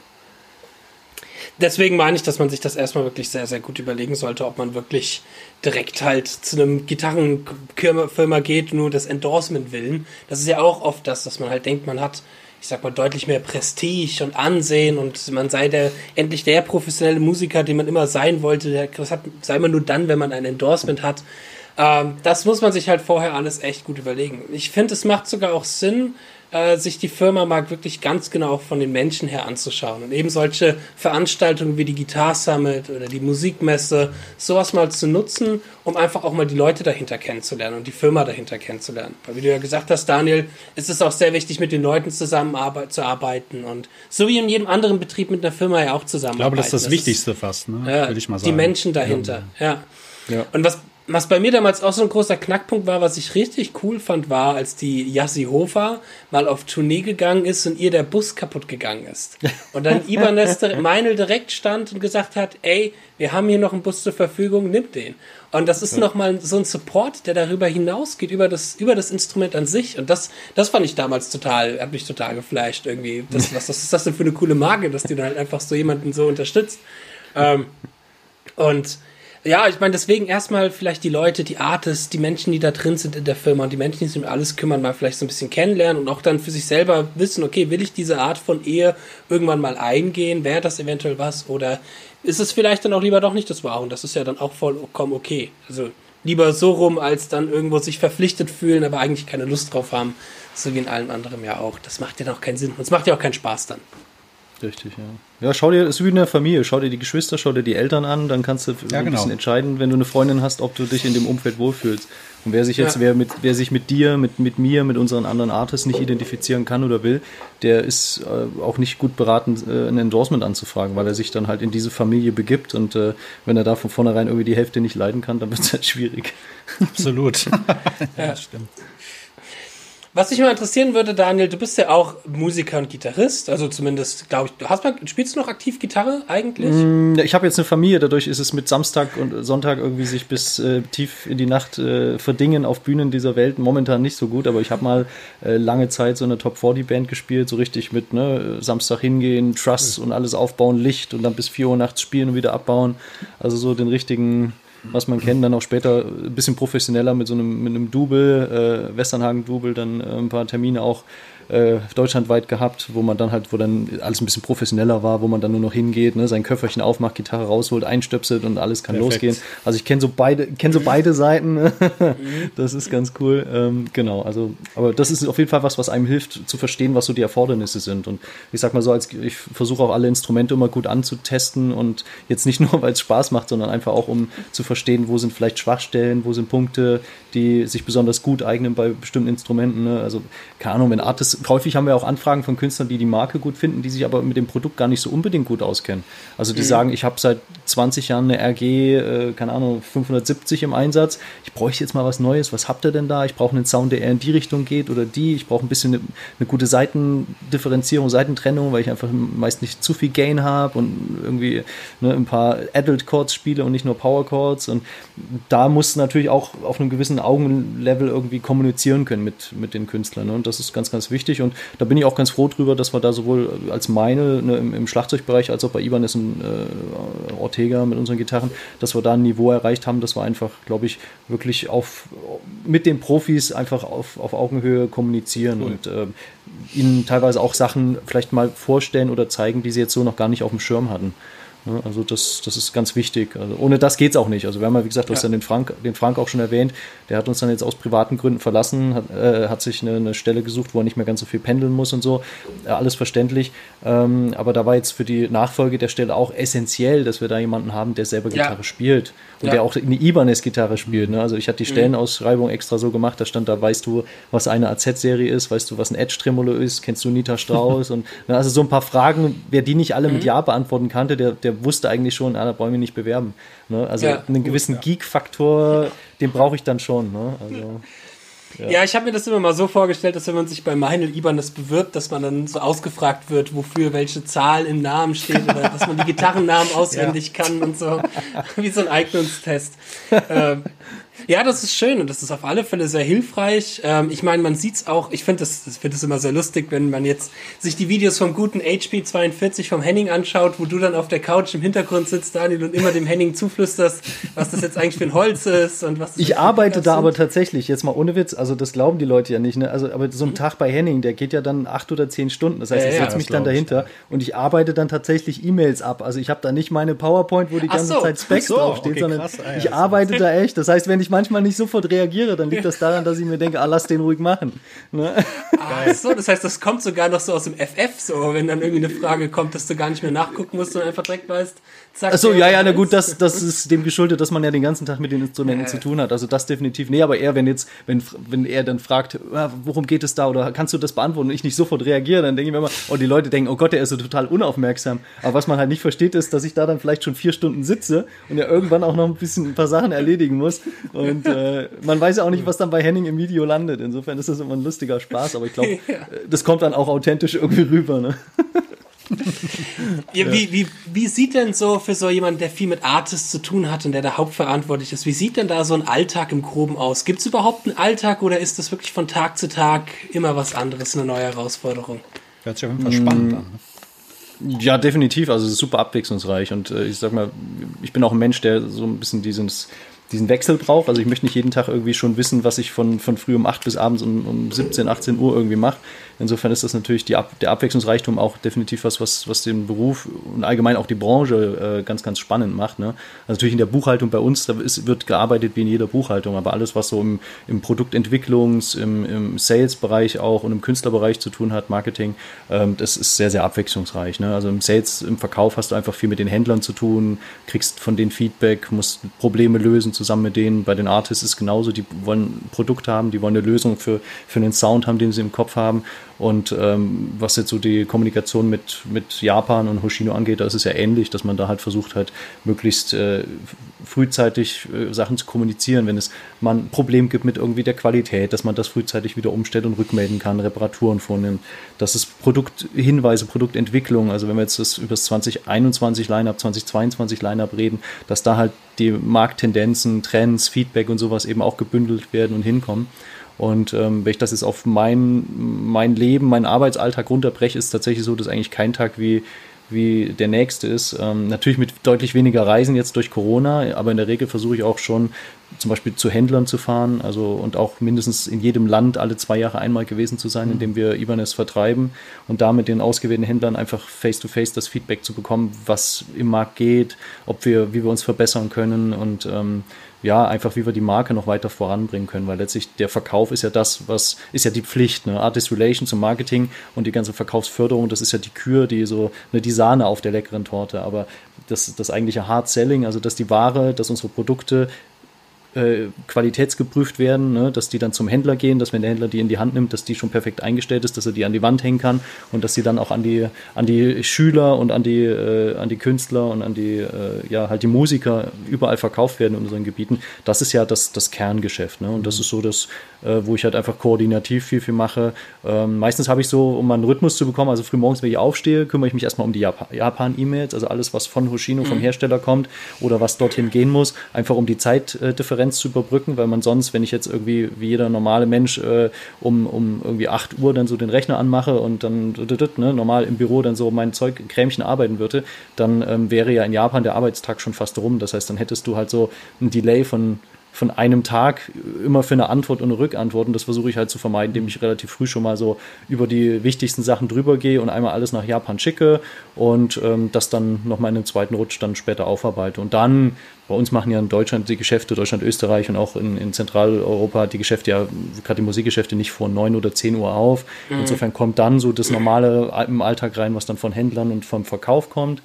deswegen meine ich, dass man sich das erstmal wirklich sehr, sehr gut überlegen sollte, ob man wirklich direkt halt zu einem Gitarrenfirma geht, nur das Endorsement willen. Das ist ja auch oft das, dass man halt denkt, man hat, ich sag mal, deutlich mehr Prestige und Ansehen und man sei der, endlich der professionelle Musiker, den man immer sein wollte. Das hat, sei man nur dann, wenn man ein Endorsement hat. Ähm, das muss man sich halt vorher alles echt gut überlegen. Ich finde, es macht sogar auch Sinn, äh, sich die Firma mal wirklich ganz genau von den Menschen her anzuschauen. Und eben solche Veranstaltungen wie die Guitar Summit oder die Musikmesse, sowas mal zu nutzen, um einfach auch mal die Leute dahinter kennenzulernen und die Firma dahinter kennenzulernen. Weil wie du ja gesagt hast, Daniel, ist es auch sehr wichtig, mit den Leuten zusammenzuarbeiten und so wie in jedem anderen Betrieb mit einer Firma ja auch zusammenarbeiten. Ich glaube, das ist das, das Wichtigste ist, fast, ne? Äh, würde ich mal sagen. Die Menschen dahinter, ja. ja. ja. Und was was bei mir damals auch so ein großer Knackpunkt war, was ich richtig cool fand, war, als die Yassi Hofer mal auf Tournee gegangen ist und ihr der Bus kaputt gegangen ist. Und dann Ibanez Meinl direkt stand und gesagt hat, ey, wir haben hier noch einen Bus zur Verfügung, nimm den. Und das ist ja. nochmal so ein Support, der darüber hinausgeht, über das, über das Instrument an sich. Und das, das fand ich damals total, hat mich total geflasht irgendwie. Das, was, was ist das denn für eine coole Marke, dass die dann halt einfach so jemanden so unterstützt? Ähm, und ja, ich meine, deswegen erstmal vielleicht die Leute, die Artists, die Menschen, die da drin sind in der Firma und die Menschen, die sich um alles kümmern, mal vielleicht so ein bisschen kennenlernen und auch dann für sich selber wissen, okay, will ich diese Art von Ehe irgendwann mal eingehen? Wäre das eventuell was? Oder ist es vielleicht dann auch lieber doch nicht das Wahre? Und das ist ja dann auch vollkommen okay. Also lieber so rum, als dann irgendwo sich verpflichtet fühlen, aber eigentlich keine Lust drauf haben. So wie in allem anderen ja auch. Das macht ja auch keinen Sinn. Und es macht ja auch keinen Spaß dann. Richtig, ja. Ja, schau dir, es ist wie in der Familie, schau dir die Geschwister, schau dir die Eltern an, dann kannst du ja, ein genau. bisschen entscheiden, wenn du eine Freundin hast, ob du dich in dem Umfeld wohlfühlst. Und wer sich jetzt, ja. wer, mit, wer sich mit dir, mit, mit mir, mit unseren anderen Artists nicht identifizieren kann oder will, der ist äh, auch nicht gut beraten, äh, ein Endorsement anzufragen, weil er sich dann halt in diese Familie begibt und äh, wenn er da von vornherein irgendwie die Hälfte nicht leiden kann, dann wird es halt schwierig. Absolut. ja, stimmt. Was mich mal interessieren würde, Daniel, du bist ja auch Musiker und Gitarrist, also zumindest, glaube ich, du hast mal, spielst du noch aktiv Gitarre eigentlich? Mm, ich habe jetzt eine Familie, dadurch ist es mit Samstag und Sonntag irgendwie sich bis äh, tief in die Nacht äh, verdingen auf Bühnen dieser Welt momentan nicht so gut, aber ich habe mal äh, lange Zeit so eine Top 40 Band gespielt, so richtig mit ne, Samstag hingehen, Truss mhm. und alles aufbauen, Licht und dann bis 4 Uhr nachts spielen und wieder abbauen. Also so den richtigen was man kennt, dann auch später ein bisschen professioneller mit so einem, mit einem Double, äh, Westernhagen-Double, dann äh, ein paar Termine auch äh, deutschlandweit gehabt, wo man dann halt, wo dann alles ein bisschen professioneller war, wo man dann nur noch hingeht, ne, sein Köfferchen aufmacht, Gitarre rausholt, einstöpselt und alles kann Perfekt. losgehen. Also ich kenne so beide, kenne so beide Seiten. Das ist ganz cool. Ähm, genau, also, aber das ist auf jeden Fall was, was einem hilft zu verstehen, was so die Erfordernisse sind. Und ich sag mal so, als ich versuche auch alle Instrumente immer gut anzutesten und jetzt nicht nur, weil es Spaß macht, sondern einfach auch, um zu verstehen, wo sind vielleicht Schwachstellen, wo sind Punkte, die sich besonders gut eignen bei bestimmten Instrumenten. Ne? Also, keine Ahnung, wenn Artists, häufig haben wir auch Anfragen von Künstlern, die die Marke gut finden, die sich aber mit dem Produkt gar nicht so unbedingt gut auskennen. Also die mhm. sagen, ich habe seit 20 Jahren eine RG, äh, keine Ahnung, 570 im Einsatz. Ich bräuchte jetzt mal was Neues. Was habt ihr denn da? Ich brauche einen Sound, der eher in die Richtung geht oder die. Ich brauche ein bisschen eine, eine, gute Seitendifferenzierung, Seitentrennung, weil ich einfach meist nicht zu viel Gain habe und irgendwie ne, ein paar Adult Chords spiele und nicht nur Power Chords. Und da muss natürlich auch auf einem gewissen Augenlevel irgendwie kommunizieren können mit, mit den Künstlern. Ne? Und das ist ganz, ganz wichtig. Und da bin ich auch ganz froh drüber, dass wir da sowohl als meine ne, im, im, Schlagzeugbereich als auch bei Ibanez und äh, Ortega mit unseren Gitarren, dass wir da ein Niveau erreicht haben, dass wir einfach, glaube ich, wirklich auf, mit den Profis einfach auf, auf Augenhöhe kommunizieren cool. und äh, ihnen teilweise auch Sachen vielleicht mal vorstellen oder zeigen, die sie jetzt so noch gar nicht auf dem Schirm hatten. Ne, also das, das ist ganz wichtig. Also ohne das geht es auch nicht. Also wir haben ja, wie gesagt, du ja. hast ja den Frank, den Frank auch schon erwähnt, der hat uns dann jetzt aus privaten Gründen verlassen, hat, äh, hat sich eine, eine, Stelle gesucht, wo er nicht mehr ganz so viel pendeln muss und so. Äh, alles verständlich. Ähm, aber da war jetzt für die Nachfolge der Stelle auch essentiell, dass wir da jemanden haben, der selber Gitarre ja. spielt und ja. der auch eine Ibanez-Gitarre spielt. Ne? Also ich hatte die mhm. Stellenausschreibung extra so gemacht, da stand da, weißt du, was eine AZ-Serie ist, weißt du, was ein Edge-Tremolo ist, kennst du Nita Strauss und ne, also so ein paar Fragen, wer die nicht alle mhm. mit Ja beantworten kannte, der, der der wusste eigentlich schon, ah, da brauchen wir nicht bewerben. Ne? Also ja, einen gewissen ja. Geek-Faktor, den brauche ich dann schon. Ne? Also, ja. ja. ich habe mir das immer mal so vorgestellt, dass wenn man sich bei Meinl Ibanez bewirbt, dass man dann so ausgefragt wird, wofür welche Zahl im Namen steht oder dass man die Gitarrennamen auswendig kann und so. Wie so ein Eignungstest. ähm, ja, das ist schön und das ist auf alle Fälle sehr hilfreich. Ähm, ich meine, man sieht's auch, ich finde das, ich finde es immer sehr lustig, wenn man jetzt sich die Videos vom guten HP 42 vom Henning anschaut, wo du dann auf der Couch im Hintergrund sitzt, Daniel, und immer dem Henning zuflüsterst, was das jetzt eigentlich für ein Holz ist und was Ich arbeite da sind. aber tatsächlich, jetzt mal ohne Witz, also das glauben die Leute ja nicht, ne? Also, aber so ein mhm. Tag bei Henning, der geht ja dann acht oder zehn Stunden. Das heißt, ja, ich setze ja, mich dann dahinter ich. und ich arbeite dann tatsächlich E-Mails ab. Also ich habe da nicht meine PowerPoint, wo die ganze so. Zeit Specs so, draufstehen, okay, sondern krass, ah, ich arbeite da echt. Das heißt, wenn ich manchmal nicht sofort reagiere, dann liegt das daran, dass ich mir denke, ah, lass den ruhig machen. Ne? Ach so, das heißt, das kommt sogar noch so aus dem FF, so, wenn dann irgendwie eine Frage kommt, dass du gar nicht mehr nachgucken musst und einfach direkt weißt, zack. Achso, ja, ja, na gut, das, das ist dem geschuldet, dass man ja den ganzen Tag mit den Instrumenten äh. zu tun hat. Also das definitiv. Nee, aber eher, wenn jetzt, wenn, wenn er dann fragt, ah, worum geht es da oder kannst du das beantworten und ich nicht sofort reagiere, dann denke ich mir immer, oh, die Leute denken, oh Gott, der ist so total unaufmerksam. Aber was man halt nicht versteht, ist, dass ich da dann vielleicht schon vier Stunden sitze und ja irgendwann auch noch ein bisschen ein paar Sachen erledigen muss. Und äh, man weiß ja auch nicht, was dann bei Henning im Video landet. Insofern ist das immer ein lustiger Spaß, aber ich glaube, ja. das kommt dann auch authentisch irgendwie rüber. Ne? ja, wie, wie, wie sieht denn so für so jemanden, der viel mit Artists zu tun hat und der da hauptverantwortlich ist, wie sieht denn da so ein Alltag im Groben aus? Gibt es überhaupt einen Alltag oder ist das wirklich von Tag zu Tag immer was anderes, eine neue Herausforderung? Hört sich auf jeden Fall spannend an. Ne? Ja, definitiv. Also es ist super abwechslungsreich und äh, ich sag mal, ich bin auch ein Mensch, der so ein bisschen dieses diesen Wechsel brauche. Also ich möchte nicht jeden Tag irgendwie schon wissen, was ich von, von früh um 8 bis abends um, um 17, 18 Uhr irgendwie mache. Insofern ist das natürlich Ab der Abwechslungsreichtum auch definitiv was, was, was den Beruf und allgemein auch die Branche äh, ganz, ganz spannend macht. Ne? Also natürlich in der Buchhaltung bei uns, da ist, wird gearbeitet wie in jeder Buchhaltung, aber alles, was so im, im Produktentwicklungs-, im, im Sales-Bereich auch und im Künstlerbereich zu tun hat, Marketing, ähm, das ist sehr, sehr abwechslungsreich. Ne? Also im Sales, im Verkauf hast du einfach viel mit den Händlern zu tun, kriegst von denen Feedback, musst Probleme lösen zusammen mit denen. Bei den Artists ist es genauso, die wollen ein Produkt haben, die wollen eine Lösung für, für einen Sound haben, den sie im Kopf haben. Und ähm, was jetzt so die Kommunikation mit, mit Japan und Hoshino angeht, da ist es ja ähnlich, dass man da halt versucht hat, möglichst äh, frühzeitig äh, Sachen zu kommunizieren, wenn es mal ein Problem gibt mit irgendwie der Qualität, dass man das frühzeitig wieder umstellt und rückmelden kann, Reparaturen vornimmt. Das ist Produkthinweise, Produktentwicklung. Also wenn wir jetzt das über das 2021 Line-Up, 2022 Line-Up reden, dass da halt die Markttendenzen, Trends, Feedback und sowas eben auch gebündelt werden und hinkommen. Und ähm, wenn ich das jetzt auf mein, mein Leben, meinen Arbeitsalltag runterbreche, ist es tatsächlich so, dass eigentlich kein Tag wie, wie der nächste ist. Ähm, natürlich mit deutlich weniger Reisen jetzt durch Corona, aber in der Regel versuche ich auch schon zum Beispiel zu Händlern zu fahren, also und auch mindestens in jedem Land alle zwei Jahre einmal gewesen zu sein, mhm. in dem wir Ibanez vertreiben und da mit den ausgewählten Händlern einfach face-to-face -face das Feedback zu bekommen, was im Markt geht, ob wir, wie wir uns verbessern können und ähm, ja, einfach wie wir die Marke noch weiter voranbringen können, weil letztlich der Verkauf ist ja das, was ist ja die Pflicht, ne? Artist Relations und Marketing und die ganze Verkaufsförderung, das ist ja die Kür, die so, ne, die Sahne auf der leckeren Torte, aber das, das eigentliche Hard Selling, also dass die Ware, dass unsere Produkte äh, qualitätsgeprüft werden, ne? dass die dann zum Händler gehen, dass wenn der Händler die in die Hand nimmt, dass die schon perfekt eingestellt ist, dass er die an die Wand hängen kann und dass sie dann auch an die, an die Schüler und an die, äh, an die Künstler und an die, äh, ja, halt die Musiker überall verkauft werden in unseren Gebieten. Das ist ja das, das Kerngeschäft. Ne? Und das ist so das, äh, wo ich halt einfach koordinativ viel, viel mache. Ähm, meistens habe ich so, um mal einen Rhythmus zu bekommen, also früh morgens, wenn ich aufstehe, kümmere ich mich erstmal um die Japan-E-Mails, also alles, was von Hoshino, vom mhm. Hersteller kommt oder was dorthin gehen muss, einfach um die Zeitdifferenz Konferenz zu überbrücken, weil man sonst, wenn ich jetzt irgendwie wie jeder normale Mensch äh, um, um irgendwie 8 Uhr dann so den Rechner anmache und dann ne, normal im Büro dann so mein Zeug Krämchen arbeiten würde, dann ähm, wäre ja in Japan der Arbeitstag schon fast rum. Das heißt, dann hättest du halt so ein Delay von von einem Tag immer für eine Antwort und eine Rückantwort. Und das versuche ich halt zu vermeiden, indem ich relativ früh schon mal so über die wichtigsten Sachen drüber gehe und einmal alles nach Japan schicke und ähm, das dann nochmal in den zweiten Rutsch dann später aufarbeite. Und dann, bei uns machen ja in Deutschland die Geschäfte, Deutschland, Österreich und auch in, in Zentraleuropa die Geschäfte ja, gerade die Musikgeschäfte nicht vor neun oder zehn Uhr auf. Mhm. Insofern kommt dann so das Normale im Alltag rein, was dann von Händlern und vom Verkauf kommt.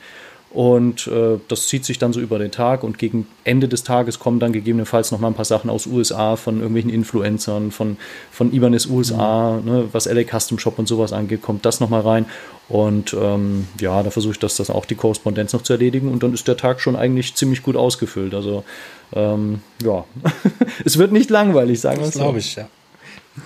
Und äh, das zieht sich dann so über den Tag und gegen Ende des Tages kommen dann gegebenenfalls noch mal ein paar Sachen aus USA von irgendwelchen Influencern, von, von Ibanez USA, mhm. ne, was LA Custom Shop und sowas angeht, kommt das noch mal rein. Und ähm, ja, da versuche ich das, das auch die Korrespondenz noch zu erledigen und dann ist der Tag schon eigentlich ziemlich gut ausgefüllt. Also ähm, ja, es wird nicht langweilig, sagen wir es so. glaube ich, ja.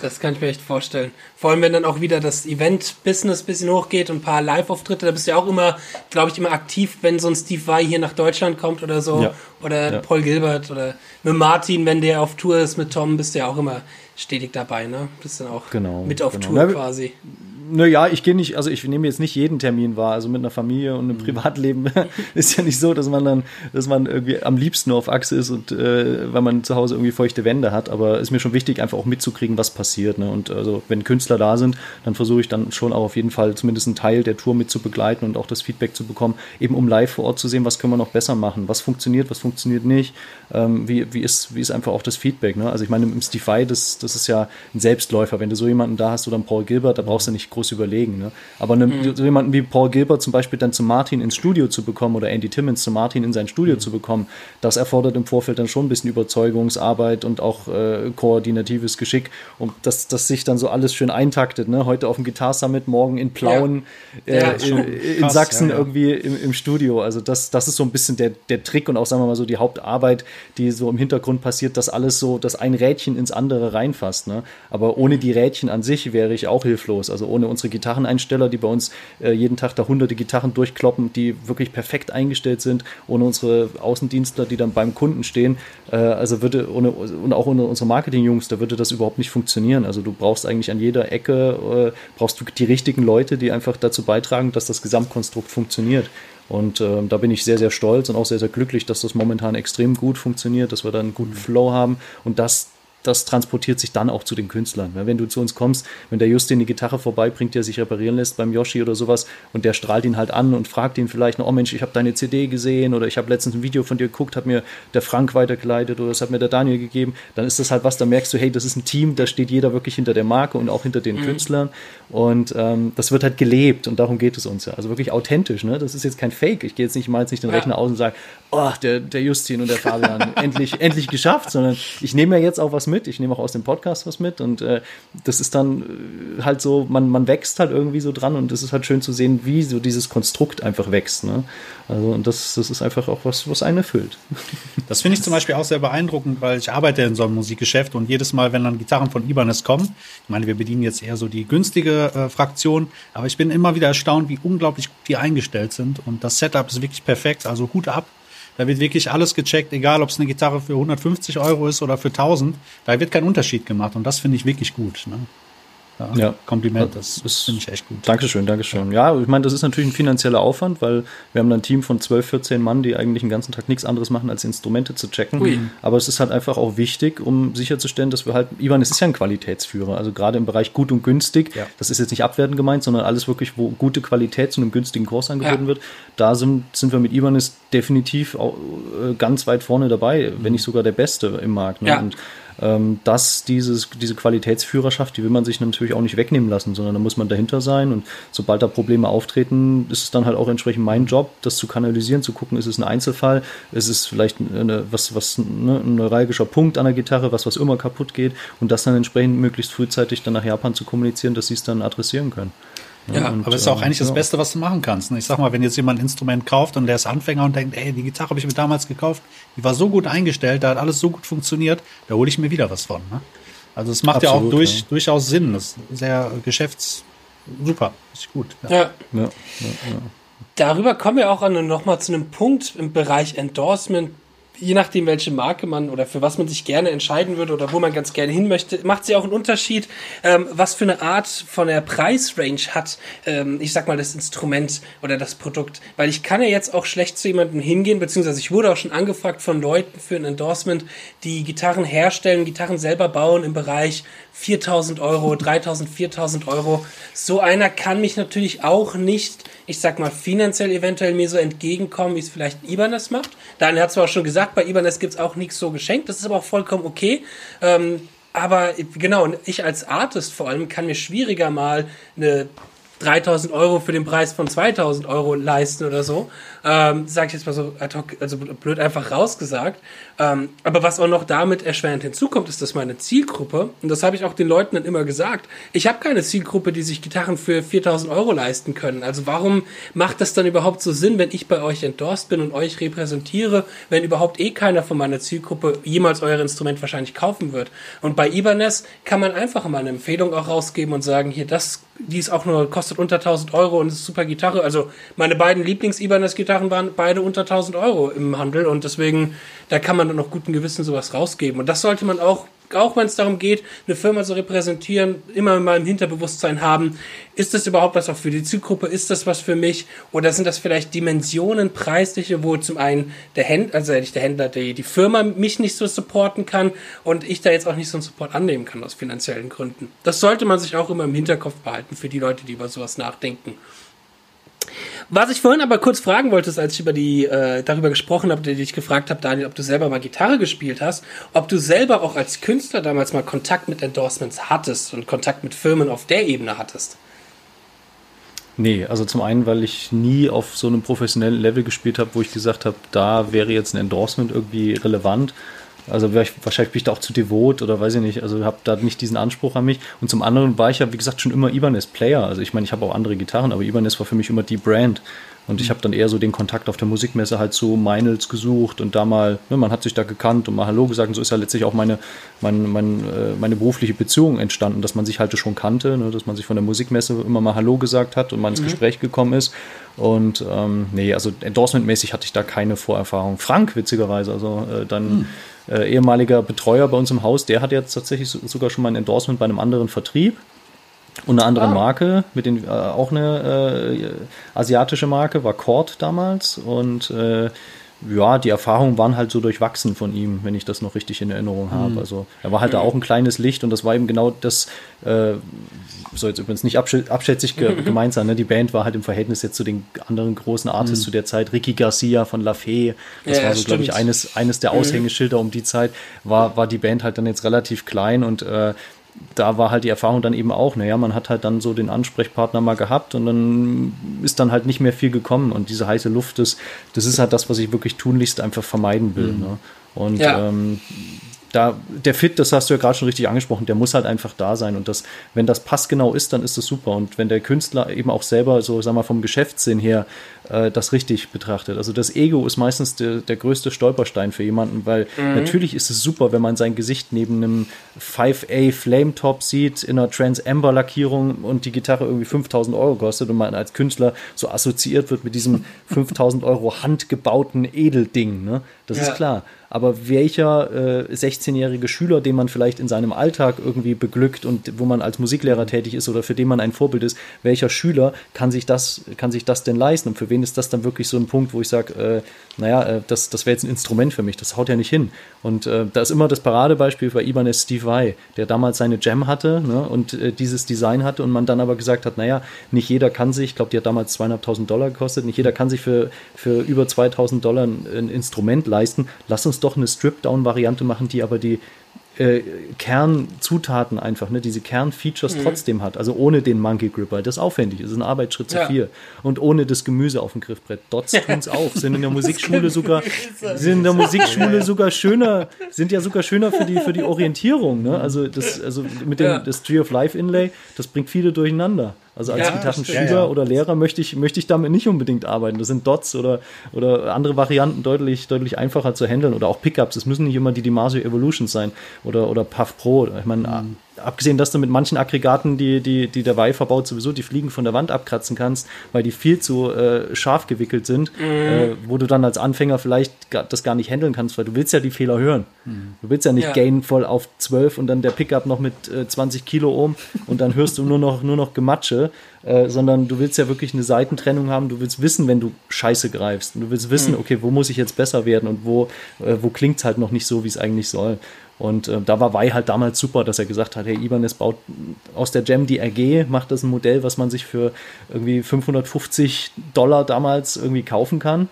Das kann ich mir echt vorstellen. Vor allem, wenn dann auch wieder das Event-Business ein bisschen hochgeht und ein paar Live-Auftritte, da bist du ja auch immer, glaube ich, immer aktiv, wenn so ein Steve Vai hier nach Deutschland kommt oder so. Ja. Oder ja. Paul Gilbert oder mit Martin, wenn der auf Tour ist mit Tom, bist du ja auch immer stetig dabei, ne? Bist dann auch genau, mit auf genau. Tour quasi. Naja, ich gehe nicht, also ich nehme jetzt nicht jeden Termin wahr. Also mit einer Familie und einem mhm. Privatleben ist ja nicht so, dass man dann, dass man irgendwie am liebsten auf Achse ist und äh, weil man zu Hause irgendwie feuchte Wände hat. Aber es ist mir schon wichtig, einfach auch mitzukriegen, was passiert. Ne? Und also wenn Künstler da sind, dann versuche ich dann schon auch auf jeden Fall zumindest einen Teil der Tour mit zu begleiten und auch das Feedback zu bekommen, eben um live vor Ort zu sehen, was können wir noch besser machen, was funktioniert, was funktioniert nicht, ähm, wie, wie, ist, wie ist einfach auch das Feedback. Ne? Also ich meine, im Stify, das, das ist ja ein Selbstläufer. Wenn du so jemanden da hast oder einen Paul Gilbert, da brauchst du nicht groß überlegen. Ne? Aber ne, mhm. so jemanden wie Paul Gilbert zum Beispiel dann zu Martin ins Studio zu bekommen oder Andy Timmons zu Martin in sein Studio mhm. zu bekommen, das erfordert im Vorfeld dann schon ein bisschen Überzeugungsarbeit und auch äh, koordinatives Geschick und dass das sich dann so alles schön eintaktet. Ne? Heute auf dem Guitar Summit, morgen in Plauen, ja. Äh, ja, in, in krass, Sachsen ja, irgendwie im, im, Studio. Also das, das ist so ein bisschen der, der Trick und auch, sagen wir mal so, die Hauptarbeit, die so im Hintergrund passiert, dass alles so, dass ein Rädchen ins andere reinfasst. Ne? Aber ohne die Rädchen an sich wäre ich auch hilflos. Also ohne unsere Gitarreneinsteller, die bei uns äh, jeden Tag da hunderte Gitarren durchkloppen, die wirklich perfekt eingestellt sind, ohne unsere Außendienstler, die dann beim Kunden stehen. Äh, also würde ohne, und auch ohne unsere Marketingjungs, da würde das überhaupt nicht funktionieren. Also du brauchst eigentlich an jeder Ecke, äh, brauchst du die richtigen Leute, die einfach dazu beitragen, dass das Gesamtkonstrukt funktioniert. Und äh, da bin ich sehr, sehr stolz und auch sehr, sehr glücklich, dass das momentan extrem gut funktioniert, dass wir da einen guten Flow haben und dass das transportiert sich dann auch zu den Künstlern. Wenn du zu uns kommst, wenn der Justin die Gitarre vorbeibringt, der sich reparieren lässt beim Yoshi oder sowas und der strahlt ihn halt an und fragt ihn vielleicht noch, oh Mensch, ich habe deine CD gesehen oder ich habe letztens ein Video von dir geguckt, hat mir der Frank weitergeleitet oder das hat mir der Daniel gegeben, dann ist das halt was, da merkst du, hey, das ist ein Team, da steht jeder wirklich hinter der Marke und auch hinter den mhm. Künstlern und ähm, das wird halt gelebt und darum geht es uns ja. Also wirklich authentisch, ne? Das ist jetzt kein Fake. Ich gehe jetzt nicht mal jetzt nicht den ja. Rechner aus und sage, oh, der, der Justin und der Fabian, endlich, endlich geschafft, sondern ich nehme ja jetzt auch was mit. Ich nehme auch aus dem Podcast was mit und äh, das ist dann äh, halt so, man, man wächst halt irgendwie so dran und es ist halt schön zu sehen, wie so dieses Konstrukt einfach wächst. Ne? Also und das, das ist einfach auch was, was einen erfüllt. Das finde ich zum Beispiel auch sehr beeindruckend, weil ich arbeite in so einem Musikgeschäft und jedes Mal, wenn dann Gitarren von Ibanez kommen, ich meine, wir bedienen jetzt eher so die günstige äh, Fraktion, aber ich bin immer wieder erstaunt, wie unglaublich gut die eingestellt sind und das Setup ist wirklich perfekt, also Hut ab da wird wirklich alles gecheckt, egal ob es eine Gitarre für 150 Euro ist oder für 1000. Da wird kein Unterschied gemacht und das finde ich wirklich gut. Ne? Ja, ja. Kompliment, das, das finde ich echt gut. Dankeschön, Dankeschön. Ja, ich meine, das ist natürlich ein finanzieller Aufwand, weil wir haben ein Team von 12, 14 Mann, die eigentlich den ganzen Tag nichts anderes machen, als Instrumente zu checken. Ui. Aber es ist halt einfach auch wichtig, um sicherzustellen, dass wir halt, Ivan, es ist ja ein Qualitätsführer, also gerade im Bereich gut und günstig, ja. das ist jetzt nicht abwertend gemeint, sondern alles wirklich, wo gute Qualität zu einem günstigen Kurs angeboten ja. wird, da sind, sind wir mit Ivanis definitiv auch, äh, ganz weit vorne dabei, wenn nicht sogar der Beste im Markt. Ne? Und ähm, dass dieses, diese Qualitätsführerschaft, die will man sich natürlich auch nicht wegnehmen lassen, sondern da muss man dahinter sein. Und sobald da Probleme auftreten, ist es dann halt auch entsprechend mein Job, das zu kanalisieren, zu gucken, ist es ein Einzelfall, ist es vielleicht eine, was, was ne, ein neuralgischer Punkt an der Gitarre, was, was immer kaputt geht? Und das dann entsprechend möglichst frühzeitig dann nach Japan zu kommunizieren, dass sie es dann adressieren können. Ja, und, aber ist auch eigentlich ja. das Beste, was du machen kannst. Ne? Ich sag mal, wenn jetzt jemand ein Instrument kauft und der ist Anfänger und denkt, ey, die Gitarre habe ich mir damals gekauft, die war so gut eingestellt, da hat alles so gut funktioniert, da hole ich mir wieder was von. Ne? Also es macht Absolut, ja auch durch, ja. durchaus Sinn. Das ist sehr geschäfts super, ist gut. Ja. ja. Darüber kommen wir auch noch mal zu einem Punkt im Bereich Endorsement, je nachdem, welche Marke man oder für was man sich gerne entscheiden würde oder wo man ganz gerne hin möchte, macht sie auch einen Unterschied, ähm, was für eine Art von der Preisrange hat, ähm, ich sag mal, das Instrument oder das Produkt. Weil ich kann ja jetzt auch schlecht zu jemandem hingehen, beziehungsweise ich wurde auch schon angefragt von Leuten für ein Endorsement, die Gitarren herstellen, Gitarren selber bauen im Bereich 4000 Euro, 3000, 4000 Euro. So einer kann mich natürlich auch nicht, ich sag mal, finanziell eventuell mir so entgegenkommen, wie es vielleicht Ibanez macht. Daniel hat zwar schon gesagt, bei Ibanez gibt's auch nichts so geschenkt, das ist aber auch vollkommen okay. Ähm, aber genau, ich als Artist vor allem kann mir schwieriger mal eine 3000 Euro für den Preis von 2000 Euro leisten oder so. Ähm, sag ich jetzt mal so ad hoc, also blöd einfach rausgesagt. Ähm, aber was auch noch damit erschwerend hinzukommt, ist, dass meine Zielgruppe, und das habe ich auch den Leuten dann immer gesagt, ich habe keine Zielgruppe, die sich Gitarren für 4000 Euro leisten können. Also warum macht das dann überhaupt so Sinn, wenn ich bei euch endorsed bin und euch repräsentiere, wenn überhaupt eh keiner von meiner Zielgruppe jemals euer Instrument wahrscheinlich kaufen wird? Und bei Ibanez kann man einfach mal eine Empfehlung auch rausgeben und sagen, hier, das, die ist auch nur, kostet unter 1000 Euro und ist super Gitarre. Also meine beiden Lieblings-Ibanez-Gitarren waren beide unter 1000 Euro im Handel und deswegen, da kann man dann noch guten Gewissen sowas rausgeben. Und das sollte man auch auch wenn es darum geht, eine Firma zu repräsentieren, immer mal im Hinterbewusstsein haben, ist das überhaupt was auch für die Zielgruppe, ist das was für mich oder sind das vielleicht Dimensionen, preisliche, wo zum einen der Händler, also nicht der Händler, die, die Firma mich nicht so supporten kann und ich da jetzt auch nicht so einen Support annehmen kann aus finanziellen Gründen. Das sollte man sich auch immer im Hinterkopf behalten für die Leute, die über sowas nachdenken. Was ich vorhin aber kurz fragen wollte, ist, als ich über die, äh, darüber gesprochen habe, die ich gefragt habe, Daniel, ob du selber mal Gitarre gespielt hast, ob du selber auch als Künstler damals mal Kontakt mit Endorsements hattest und Kontakt mit Firmen auf der Ebene hattest. Nee, also zum einen, weil ich nie auf so einem professionellen Level gespielt habe, wo ich gesagt habe, da wäre jetzt ein Endorsement irgendwie relevant. Also wahrscheinlich bin ich da auch zu devot oder weiß ich nicht. Also habe da nicht diesen Anspruch an mich. Und zum anderen war ich ja, wie gesagt, schon immer Ibanez Player. Also ich meine, ich habe auch andere Gitarren, aber Ibanez war für mich immer die Brand. Und ich habe dann eher so den Kontakt auf der Musikmesse halt zu Meinels gesucht und da mal, ne, man hat sich da gekannt und mal Hallo gesagt. Und so ist ja letztlich auch meine, mein, mein, äh, meine berufliche Beziehung entstanden, dass man sich halt schon kannte, ne, dass man sich von der Musikmesse immer mal Hallo gesagt hat und mal ins mhm. Gespräch gekommen ist. Und ähm, nee, also endorsement-mäßig hatte ich da keine Vorerfahrung. Frank, witzigerweise, also äh, dann. Mhm äh, ehemaliger Betreuer bei uns im Haus, der hat jetzt tatsächlich sogar schon mal ein Endorsement bei einem anderen Vertrieb und eine andere ah. Marke, mit den, äh, auch eine äh, asiatische Marke, war Cord damals und äh, ja, die Erfahrungen waren halt so durchwachsen von ihm, wenn ich das noch richtig in Erinnerung habe. Mhm. Also er war halt da auch ein kleines Licht und das war eben genau das, äh, soll jetzt übrigens nicht absch abschätzig ge gemeint sein, ne? die Band war halt im Verhältnis jetzt zu den anderen großen Artists mhm. zu der Zeit, Ricky Garcia von La Fee, das ja, war so, glaube ich, eines, eines der mhm. Aushängeschilder mhm. um die Zeit, war, war die Band halt dann jetzt relativ klein und äh, da war halt die Erfahrung dann eben auch, naja, man hat halt dann so den Ansprechpartner mal gehabt und dann ist dann halt nicht mehr viel gekommen und diese heiße Luft, das, das ist halt das, was ich wirklich tunlichst einfach vermeiden will. Mhm. Ne? Und ja. ähm, da, der Fit, das hast du ja gerade schon richtig angesprochen, der muss halt einfach da sein. Und das, wenn das passgenau ist, dann ist das super. Und wenn der Künstler eben auch selber so, sag mal, vom Geschäftssinn her äh, das richtig betrachtet. Also das Ego ist meistens der, der größte Stolperstein für jemanden, weil mhm. natürlich ist es super, wenn man sein Gesicht neben einem 5A Flame Top sieht in einer Trans Amber Lackierung und die Gitarre irgendwie 5000 Euro kostet und man als Künstler so assoziiert wird mit diesem 5000 Euro handgebauten Edelding. Ne? Das ja. ist klar aber welcher äh, 16-jährige Schüler, den man vielleicht in seinem Alltag irgendwie beglückt und wo man als Musiklehrer tätig ist oder für den man ein Vorbild ist, welcher Schüler kann sich das, kann sich das denn leisten? Und für wen ist das dann wirklich so ein Punkt, wo ich sage, äh, naja, äh, das, das wäre jetzt ein Instrument für mich, das haut ja nicht hin. Und äh, da ist immer das Paradebeispiel bei Ibanez Steve Vai, der damals seine Jam hatte ne, und äh, dieses Design hatte und man dann aber gesagt hat, naja, nicht jeder kann sich, ich glaube, die hat damals zweieinhalbtausend Dollar gekostet, nicht jeder kann sich für, für über 2000 Dollar ein, ein Instrument leisten. Lass uns doch eine Strip-Down-Variante machen, die aber die äh, Kernzutaten einfach, ne, diese Kernfeatures mhm. trotzdem hat. Also ohne den Monkey Gripper. Das ist aufwendig. Das ist ein Arbeitsschritt zu ja. viel. Und ohne das Gemüse auf dem Griffbrett. Dots tun es auch. Sind in der Musikschule sogar, sind in der Musikschule sogar schöner, sind ja sogar schöner für die, für die Orientierung. Ne? Also das, also mit dem, ja. das Tree of Life Inlay, das bringt viele durcheinander. Also als ja, Gitarrenschüler ja, ja. oder Lehrer möchte ich, möchte ich damit nicht unbedingt arbeiten. Das sind Dots oder, oder andere Varianten deutlich, deutlich einfacher zu handeln oder auch Pickups. Es müssen nicht immer die Dimasio Evolutions sein oder, oder Puff Pro. Ich meine, mhm abgesehen, dass du mit manchen Aggregaten, die, die, die der Weih verbaut, sowieso die Fliegen von der Wand abkratzen kannst, weil die viel zu äh, scharf gewickelt sind, mhm. äh, wo du dann als Anfänger vielleicht das gar nicht handeln kannst, weil du willst ja die Fehler hören. Mhm. Du willst ja nicht ja. Gain voll auf 12 und dann der Pickup noch mit äh, 20 Kilo ohm und dann hörst du nur noch, nur noch Gematsche, äh, sondern du willst ja wirklich eine Seitentrennung haben, du willst wissen, wenn du Scheiße greifst. Und du willst wissen, mhm. okay, wo muss ich jetzt besser werden und wo, äh, wo klingt es halt noch nicht so, wie es eigentlich soll. Und äh, da war Wei halt damals super, dass er gesagt hat, hey, Ibanez baut aus der Gem die RG, macht das ein Modell, was man sich für irgendwie 550 Dollar damals irgendwie kaufen kann.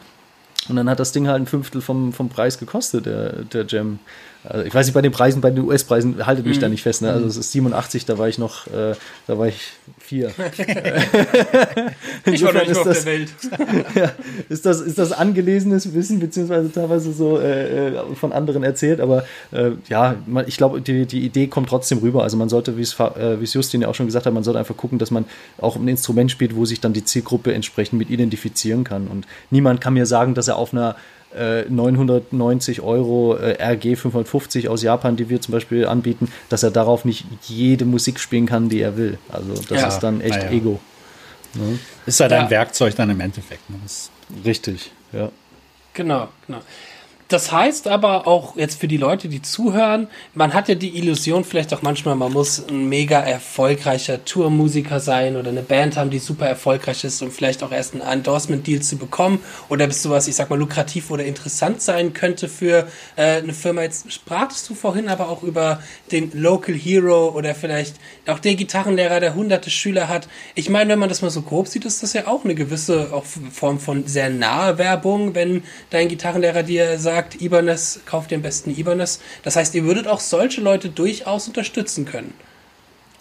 Und dann hat das Ding halt ein Fünftel vom, vom Preis gekostet, der, der Gem. Also ich weiß nicht, bei den Preisen, bei den US-Preisen haltet mich mhm. da nicht fest. Ne? Also es ist 87, da war ich noch, äh, da war ich vier. ich war noch nicht auf das, der Welt. ja, ist, das, ist das angelesenes Wissen, beziehungsweise teilweise so äh, äh von anderen erzählt, aber äh, ja, man, ich glaube, die, die Idee kommt trotzdem rüber. Also man sollte, wie äh, es Justin ja auch schon gesagt hat, man sollte einfach gucken, dass man auch ein Instrument spielt, wo sich dann die Zielgruppe entsprechend mit identifizieren kann. Und niemand kann mir sagen, dass er auf einer 990 äh, Euro äh, RG 550 aus Japan, die wir zum Beispiel anbieten, dass er darauf nicht jede Musik spielen kann, die er will. Also das ja, ist dann echt ja. Ego. Ne? Ist halt ja. ein Werkzeug dann im Endeffekt. Ne? Richtig, ja. Genau, genau. Das heißt aber auch jetzt für die Leute, die zuhören, man hat ja die Illusion vielleicht auch manchmal, man muss ein mega erfolgreicher Tourmusiker sein oder eine Band haben, die super erfolgreich ist, um vielleicht auch erst einen Endorsement-Deal zu bekommen oder bis sowas, ich sag mal, lukrativ oder interessant sein könnte für äh, eine Firma. Jetzt sprachst du vorhin aber auch über den Local Hero oder vielleicht auch den Gitarrenlehrer, der hunderte Schüler hat. Ich meine, wenn man das mal so grob sieht, ist das ja auch eine gewisse auch Form von sehr nahe Werbung, wenn dein Gitarrenlehrer dir sagt, sagt, Ibanez, kauft den besten Ibanez. Das heißt, ihr würdet auch solche Leute durchaus unterstützen können.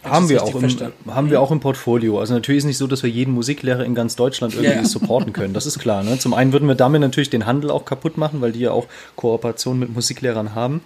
Haben wir, auch im, haben wir auch im Portfolio. Also natürlich ist es nicht so, dass wir jeden Musiklehrer in ganz Deutschland irgendwie ja. supporten können. Das ist klar. Ne? Zum einen würden wir damit natürlich den Handel auch kaputt machen, weil die ja auch Kooperationen mit Musiklehrern haben.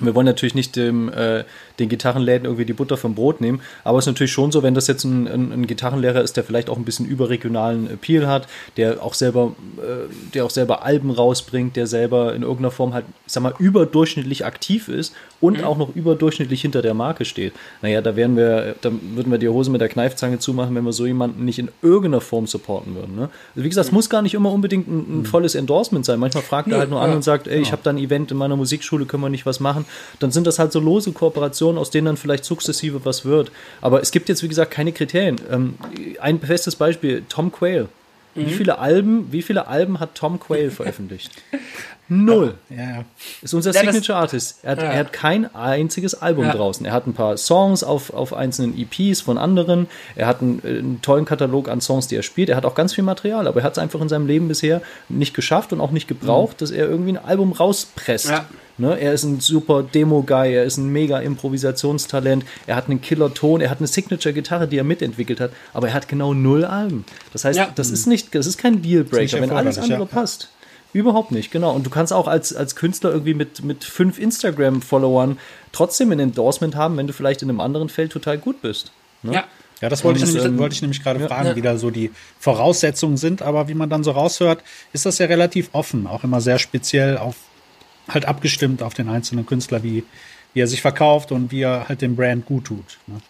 Wir wollen natürlich nicht dem, äh, den Gitarrenläden irgendwie die Butter vom Brot nehmen, aber es ist natürlich schon so, wenn das jetzt ein, ein, ein Gitarrenlehrer ist, der vielleicht auch ein bisschen überregionalen Appeal hat, der auch selber, äh, der auch selber Alben rausbringt, der selber in irgendeiner Form halt, ich sag mal, überdurchschnittlich aktiv ist und mhm. auch noch überdurchschnittlich hinter der Marke steht. Naja, da wären wir, da würden wir die Hose mit der Kneifzange zumachen, wenn wir so jemanden nicht in irgendeiner Form supporten würden. Ne? Also wie gesagt, es mhm. muss gar nicht immer unbedingt ein, ein mhm. volles Endorsement sein. Manchmal fragt er halt nur ja, an und sagt, ey, ich genau. habe da ein Event in meiner Musikschule, können wir nicht was machen? Machen, dann sind das halt so lose Kooperationen, aus denen dann vielleicht sukzessive was wird. Aber es gibt jetzt, wie gesagt, keine Kriterien. Ähm, ein festes Beispiel, Tom Quayle. Mhm. Wie viele Alben, wie viele Alben hat Tom Quayle veröffentlicht? Null. Ja. Ist unser ja, Signature Artist. Er hat, ja. er hat, kein einziges Album draußen. Er hat ein paar Songs auf, auf einzelnen EPs von anderen. Er hat einen, einen, tollen Katalog an Songs, die er spielt. Er hat auch ganz viel Material, aber er hat es einfach in seinem Leben bisher nicht geschafft und auch nicht gebraucht, mhm. dass er irgendwie ein Album rauspresst. Ne? Er ist ein super Demo-Guy, er ist ein mega Improvisationstalent, er hat einen Killer-Ton, er hat eine Signature-Gitarre, die er mitentwickelt hat, aber er hat genau null Alben. Das heißt, das ist nicht, das ist kein Dealbreaker, wenn alles andere passt. Überhaupt nicht, genau. Und du kannst auch als, als Künstler irgendwie mit, mit fünf Instagram-Followern trotzdem ein Endorsement haben, wenn du vielleicht in einem anderen Feld total gut bist. Ne? Ja. Ja, das wollte, ich, nämlich, wollte ich nämlich gerade ja, fragen, ja. wie da so die Voraussetzungen sind. Aber wie man dann so raushört, ist das ja relativ offen, auch immer sehr speziell auf, halt abgestimmt auf den einzelnen Künstler, wie, wie er sich verkauft und wie er halt dem Brand gut tut. Ne?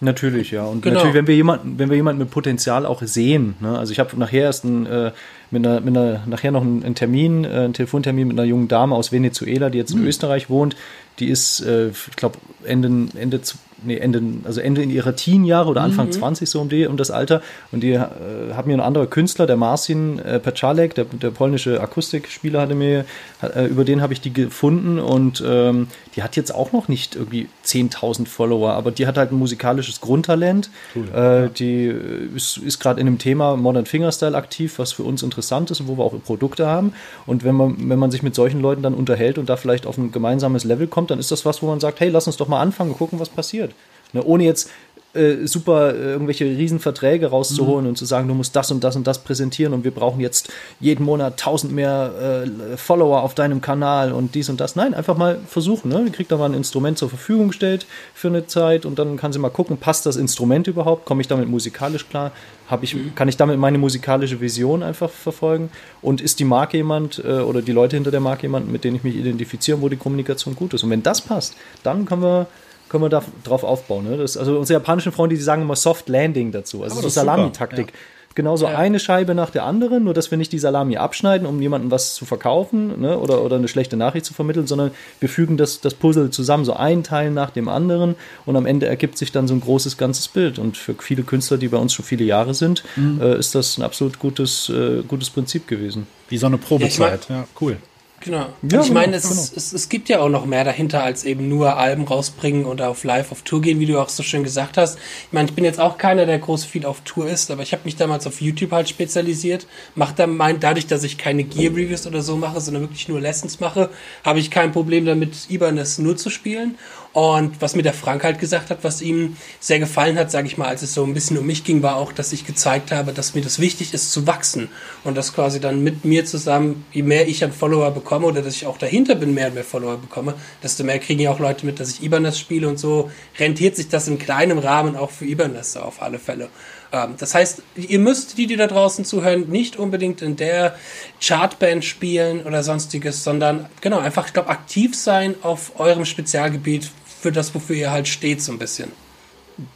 Natürlich, ja. Und genau. natürlich, wenn wir jemanden, wenn wir jemanden mit Potenzial auch sehen, ne? also ich habe nachher erst ein, äh, mit einer, mit einer, nachher noch einen, Termin, äh, einen Telefontermin mit einer jungen Dame aus Venezuela, die jetzt in mhm. Österreich wohnt. Die ist, äh, ich glaube, Ende, Ende nee, Ende, also Ende in ihrer Teenjahre oder Anfang mhm. 20 so um, die, um das Alter. Und die äh, hat mir ein anderer Künstler, der Marcin äh, Peczalek, der, der polnische Akustikspieler, hatte mir, äh, über den habe ich die gefunden und ähm, die hat jetzt auch noch nicht irgendwie 10.000 Follower, aber die hat halt ein musikalisches Grundtalent. Cool, äh, ja. Die ist, ist gerade in dem Thema Modern Fingerstyle aktiv, was für uns interessant ist und wo wir auch Produkte haben. Und wenn man, wenn man sich mit solchen Leuten dann unterhält und da vielleicht auf ein gemeinsames Level kommt, dann ist das was, wo man sagt, hey, lass uns doch mal anfangen und gucken, was passiert. Ne, ohne jetzt äh, super äh, irgendwelche Riesenverträge rauszuholen mhm. und zu sagen, du musst das und das und das präsentieren und wir brauchen jetzt jeden Monat tausend mehr äh, Follower auf deinem Kanal und dies und das. Nein, einfach mal versuchen. Ne? Die kriegt da mal ein Instrument zur Verfügung gestellt für eine Zeit und dann kann sie mal gucken, passt das Instrument überhaupt? Komme ich damit musikalisch klar? Hab ich, mhm. Kann ich damit meine musikalische Vision einfach verfolgen? Und ist die Marke jemand äh, oder die Leute hinter der Marke jemand, mit denen ich mich identifiziere, wo die Kommunikation gut ist? Und wenn das passt, dann können wir können wir da drauf aufbauen. Ne? Das, also unsere japanischen Freunde, die sagen immer Soft Landing dazu. Also so Salami-Taktik. Ja. Genauso ja. eine Scheibe nach der anderen, nur dass wir nicht die Salami abschneiden, um jemandem was zu verkaufen ne? oder, oder eine schlechte Nachricht zu vermitteln, sondern wir fügen das, das Puzzle zusammen, so ein Teil nach dem anderen und am Ende ergibt sich dann so ein großes ganzes Bild. Und für viele Künstler, die bei uns schon viele Jahre sind, mhm. äh, ist das ein absolut gutes, äh, gutes Prinzip gewesen. Wie so eine Probezeit. Ja, cool. Genau. Ja, ich meine, es, genau. es, es, gibt ja auch noch mehr dahinter, als eben nur Alben rausbringen und auf Live auf Tour gehen, wie du auch so schön gesagt hast. Ich meine, ich bin jetzt auch keiner, der groß viel auf Tour ist, aber ich habe mich damals auf YouTube halt spezialisiert. Mach dann mein, dadurch, dass ich keine Gear Reviews oder so mache, sondern wirklich nur Lessons mache, habe ich kein Problem damit, Ibanez nur zu spielen. Und was mir der Frank halt gesagt hat, was ihm sehr gefallen hat, sage ich mal, als es so ein bisschen um mich ging, war auch, dass ich gezeigt habe, dass mir das wichtig ist zu wachsen und dass quasi dann mit mir zusammen, je mehr ich an Follower bekomme oder dass ich auch dahinter bin, mehr und mehr Follower bekomme, desto mehr kriegen ja auch Leute mit, dass ich Ibanez spiele und so rentiert sich das in kleinem Rahmen auch für Ibanez auf alle Fälle. Ähm, das heißt, ihr müsst die, die da draußen zuhören, nicht unbedingt in der Chartband spielen oder sonstiges, sondern genau einfach, ich glaube, aktiv sein auf eurem Spezialgebiet für das, wofür ihr halt steht, so ein bisschen.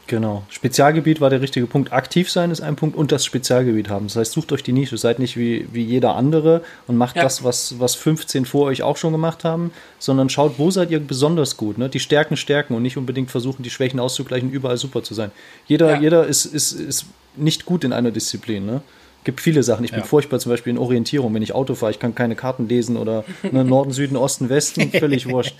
Genau. Spezialgebiet war der richtige Punkt. Aktiv sein ist ein Punkt und das Spezialgebiet haben. Das heißt, sucht euch die Nische. Seid nicht wie, wie jeder andere und macht ja. das, was, was 15 vor euch auch schon gemacht haben, sondern schaut, wo seid ihr besonders gut. Ne? Die Stärken stärken und nicht unbedingt versuchen, die Schwächen auszugleichen, überall super zu sein. Jeder, ja. jeder ist, ist, ist nicht gut in einer Disziplin. Ne? Gibt viele Sachen. Ich bin ja. furchtbar zum Beispiel in Orientierung, wenn ich Auto fahre. Ich kann keine Karten lesen oder ne, Norden, Süden, Osten, Westen, völlig wurscht.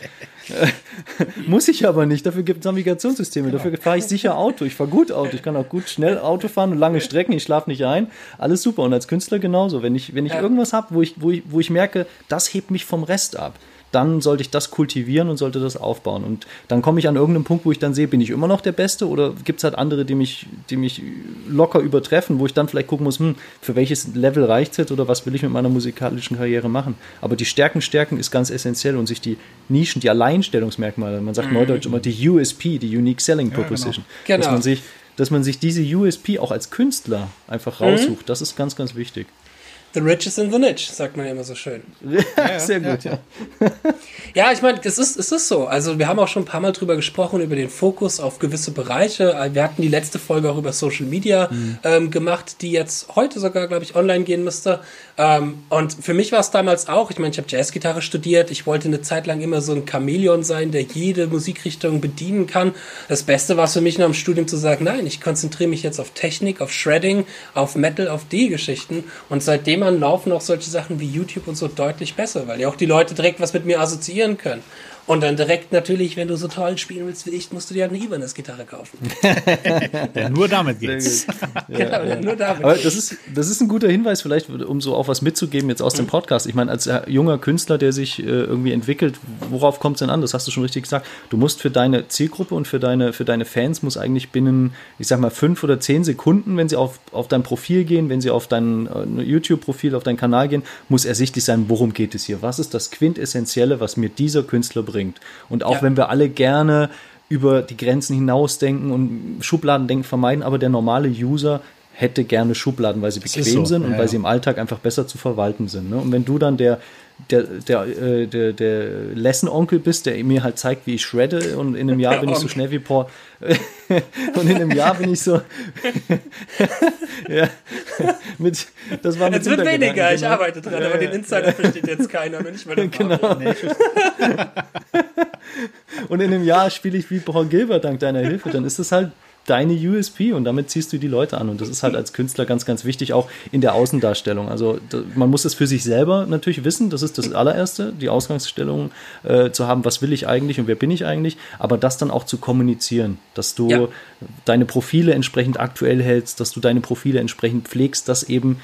Muss ich aber nicht. Dafür gibt es Navigationssysteme. Genau. Dafür fahre ich sicher Auto. Ich fahre gut Auto. Ich kann auch gut schnell Auto fahren und lange Strecken. Ich schlafe nicht ein. Alles super. Und als Künstler genauso. Wenn ich, wenn ich irgendwas habe, wo ich, wo, ich, wo ich merke, das hebt mich vom Rest ab dann sollte ich das kultivieren und sollte das aufbauen. Und dann komme ich an irgendeinem Punkt, wo ich dann sehe, bin ich immer noch der Beste oder gibt es halt andere, die mich, die mich locker übertreffen, wo ich dann vielleicht gucken muss, hm, für welches Level reicht es jetzt oder was will ich mit meiner musikalischen Karriere machen. Aber die Stärken stärken ist ganz essentiell und sich die Nischen, die Alleinstellungsmerkmale, man sagt mhm. neudeutsch immer die USP, die Unique Selling Proposition, ja, genau. dass man sich dass man sich diese USP auch als Künstler einfach mhm. raussucht. Mhm. Das ist ganz, ganz wichtig. The rich is in the niche, sagt man ja immer so schön. Ja, sehr gut, ja. Ja, ich meine, es ist, es ist so. Also wir haben auch schon ein paar Mal drüber gesprochen, über den Fokus auf gewisse Bereiche. Wir hatten die letzte Folge auch über Social Media mhm. ähm, gemacht, die jetzt heute sogar, glaube ich, online gehen müsste. Ähm, und für mich war es damals auch, ich meine, ich habe Jazzgitarre studiert, ich wollte eine Zeit lang immer so ein Chamäleon sein, der jede Musikrichtung bedienen kann. Das Beste war es für mich noch im Studium zu sagen, nein, ich konzentriere mich jetzt auf Technik, auf Shredding, auf Metal, auf die Geschichten. Und seitdem an laufen auch solche Sachen wie YouTube und so deutlich besser, weil ja auch die Leute direkt was mit mir assoziieren können. Und dann direkt natürlich, wenn du so toll spielen willst wie ich, musst du dir halt eine Ibanez-Gitarre kaufen. ja, nur damit geht's. Ja, genau, nur damit. Aber das ist, das ist ein guter Hinweis, vielleicht, um so auch was mitzugeben jetzt aus mhm. dem Podcast. Ich meine, als junger Künstler, der sich äh, irgendwie entwickelt, worauf kommt es denn an? Das hast du schon richtig gesagt. Du musst für deine Zielgruppe und für deine, für deine Fans muss eigentlich binnen, ich sag mal, fünf oder zehn Sekunden, wenn sie auf, auf dein Profil gehen, wenn sie auf dein äh, YouTube-Profil, auf deinen Kanal gehen, muss ersichtlich sein, worum geht es hier? Was ist das Quintessentielle, was mir dieser Künstler bringt? Bringt. Und auch ja. wenn wir alle gerne über die Grenzen hinausdenken und Schubladendenken vermeiden, aber der normale User hätte gerne Schubladen, weil sie bequem so. sind und ja, weil ja. sie im Alltag einfach besser zu verwalten sind. Ne? Und wenn du dann der der, der, äh, der, der Lesson-Onkel bist, der mir halt zeigt, wie ich shredde und in einem Jahr bin ich so schnell wie Paul. Und in einem Jahr bin ich so ja, mit, das war mit Es wird weniger, ich genau. arbeite dran, aber den Insider versteht jetzt keiner, wenn ich mal Genau. und in einem Jahr spiele ich wie Paul Gilbert dank deiner Hilfe, dann ist das halt deine USP und damit ziehst du die Leute an. Und das ist halt als Künstler ganz, ganz wichtig, auch in der Außendarstellung. Also man muss es für sich selber natürlich wissen, das ist das allererste, die Ausgangsstellung äh, zu haben, was will ich eigentlich und wer bin ich eigentlich, aber das dann auch zu kommunizieren, dass du ja. deine Profile entsprechend aktuell hältst, dass du deine Profile entsprechend pflegst, dass eben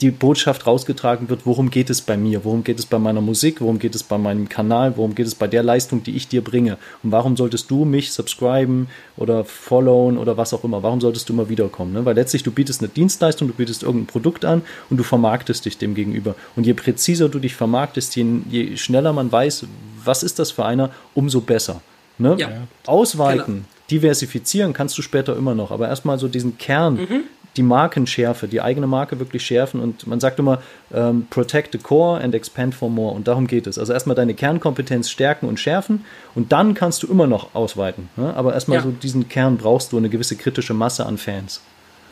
die Botschaft rausgetragen wird, worum geht es bei mir, worum geht es bei meiner Musik, worum geht es bei meinem Kanal, worum geht es bei der Leistung, die ich dir bringe und warum solltest du mich subscriben oder followen oder was auch immer, warum solltest du immer wiederkommen, ne? weil letztlich du bietest eine Dienstleistung, du bietest irgendein Produkt an und du vermarktest dich dem gegenüber und je präziser du dich vermarktest, je, je schneller man weiß, was ist das für einer, umso besser. Ne? Ja. Ausweiten, genau. diversifizieren kannst du später immer noch, aber erstmal so diesen Kern, mhm die Markenschärfe, die eigene Marke wirklich schärfen. Und man sagt immer, ähm, protect the core and expand for more. Und darum geht es. Also erstmal deine Kernkompetenz stärken und schärfen und dann kannst du immer noch ausweiten. Ne? Aber erstmal ja. so diesen Kern brauchst du eine gewisse kritische Masse an Fans.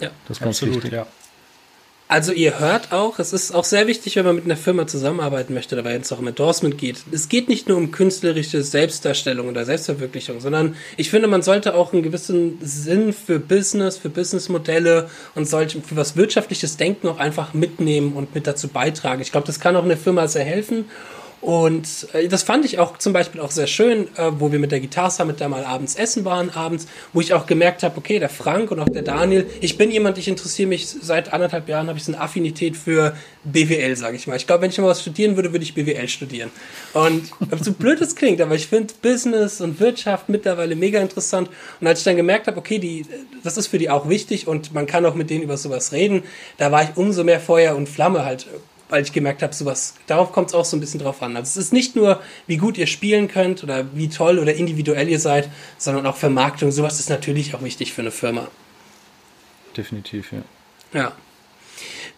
Ja, das ist ganz absolut, wichtig. Ja. Also ihr hört auch, es ist auch sehr wichtig, wenn man mit einer Firma zusammenarbeiten möchte, weil es auch um Endorsement geht. Es geht nicht nur um künstlerische Selbstdarstellung oder Selbstverwirklichung, sondern ich finde, man sollte auch einen gewissen Sinn für Business, für Businessmodelle und sollte für was wirtschaftliches Denken auch einfach mitnehmen und mit dazu beitragen. Ich glaube, das kann auch eine Firma sehr helfen. Und äh, das fand ich auch zum Beispiel auch sehr schön, äh, wo wir mit der Guitar Summit da mal abends essen waren, abends, wo ich auch gemerkt habe, okay, der Frank und auch der Daniel, ich bin jemand, ich interessiere mich seit anderthalb Jahren, habe ich so eine Affinität für BWL, sage ich mal. Ich glaube, wenn ich mal was studieren würde, würde ich BWL studieren. Und so blöd es klingt, aber ich finde Business und Wirtschaft mittlerweile mega interessant. Und als ich dann gemerkt habe, okay, die, das ist für die auch wichtig und man kann auch mit denen über sowas reden, da war ich umso mehr Feuer und Flamme halt weil ich gemerkt habe, sowas, darauf kommt es auch so ein bisschen drauf an. Also es ist nicht nur, wie gut ihr spielen könnt oder wie toll oder individuell ihr seid, sondern auch Vermarktung. Sowas ist natürlich auch wichtig für eine Firma. Definitiv, ja. Ja.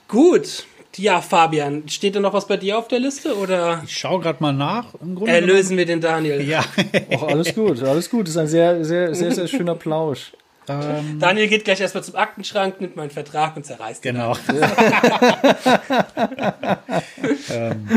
Gut. Ja, Fabian, steht da noch was bei dir auf der Liste oder? Ich schaue gerade mal nach. Im Grunde Erlösen wir den Daniel. Ja. oh, alles gut, alles gut. Das ist ein sehr, sehr, sehr, sehr schöner Plausch. Ähm, Daniel geht gleich erstmal zum Aktenschrank, nimmt meinen Vertrag und zerreißt ihn. Genau. ähm,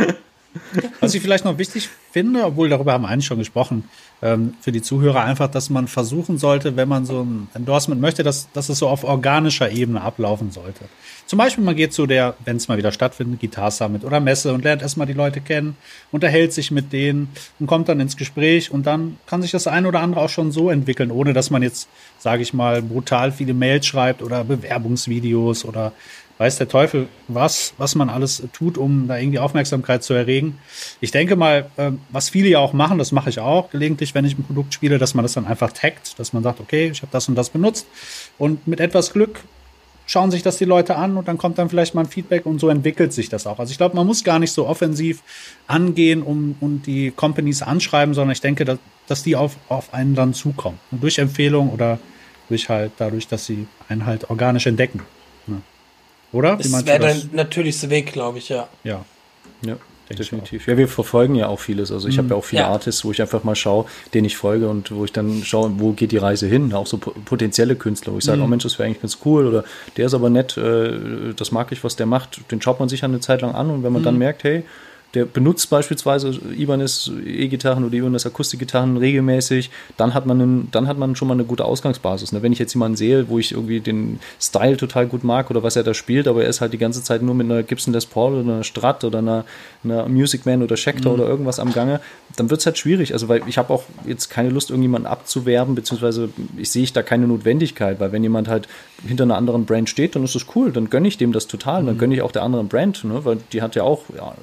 was ich vielleicht noch wichtig finde, obwohl darüber haben wir eigentlich schon gesprochen, ähm, für die Zuhörer einfach, dass man versuchen sollte, wenn man so ein Endorsement möchte, dass, dass es so auf organischer Ebene ablaufen sollte. Zum Beispiel, man geht zu der, wenn es mal wieder stattfindet, Guitar Summit oder Messe und lernt erstmal die Leute kennen, unterhält sich mit denen und kommt dann ins Gespräch und dann kann sich das ein oder andere auch schon so entwickeln, ohne dass man jetzt, sage ich mal, brutal viele Mails schreibt oder Bewerbungsvideos oder weiß der Teufel was, was man alles tut, um da irgendwie Aufmerksamkeit zu erregen. Ich denke mal, ähm, was viele ja auch machen, das mache ich auch gelegentlich, wenn ich ein Produkt spiele, dass man das dann einfach taggt, dass man sagt, okay, ich habe das und das benutzt und mit etwas Glück schauen sich das die Leute an und dann kommt dann vielleicht mal ein Feedback und so entwickelt sich das auch. Also ich glaube, man muss gar nicht so offensiv angehen um, und die Companies anschreiben, sondern ich denke, dass, dass die auf, auf einen dann zukommen. Und durch Empfehlung oder durch halt dadurch, dass sie einen halt organisch entdecken. Oder? Das wäre der natürlichste Weg, glaube ich, ja. Ja. Ja. Definitiv. Ja, wir verfolgen ja auch vieles. Also ich mhm. habe ja auch viele ja. Artists, wo ich einfach mal schaue, denen ich folge und wo ich dann schaue, wo geht die Reise hin. Auch so potenzielle Künstler, wo ich sage, mhm. oh Mensch, das wäre eigentlich ganz cool oder der ist aber nett, äh, das mag ich, was der macht. Den schaut man sich eine Zeit lang an und wenn man mhm. dann merkt, hey, der benutzt beispielsweise Ibanez E-Gitarren oder Ibanez Akustikgitarren regelmäßig, dann hat man einen, dann hat man schon mal eine gute Ausgangsbasis. Ne? Wenn ich jetzt jemanden sehe, wo ich irgendwie den Style total gut mag oder was er da spielt, aber er ist halt die ganze Zeit nur mit einer Gibson Les Paul oder einer Strat oder einer, einer Music Man oder Schecter mhm. oder irgendwas am Gange, dann wird es halt schwierig. Also weil ich habe auch jetzt keine Lust, irgendjemanden abzuwerben, beziehungsweise ich sehe ich da keine Notwendigkeit, weil wenn jemand halt hinter einer anderen Brand steht, dann ist das cool, dann gönne ich dem das total, dann mhm. gönne ich auch der anderen Brand, ne? weil die hat ja auch ja,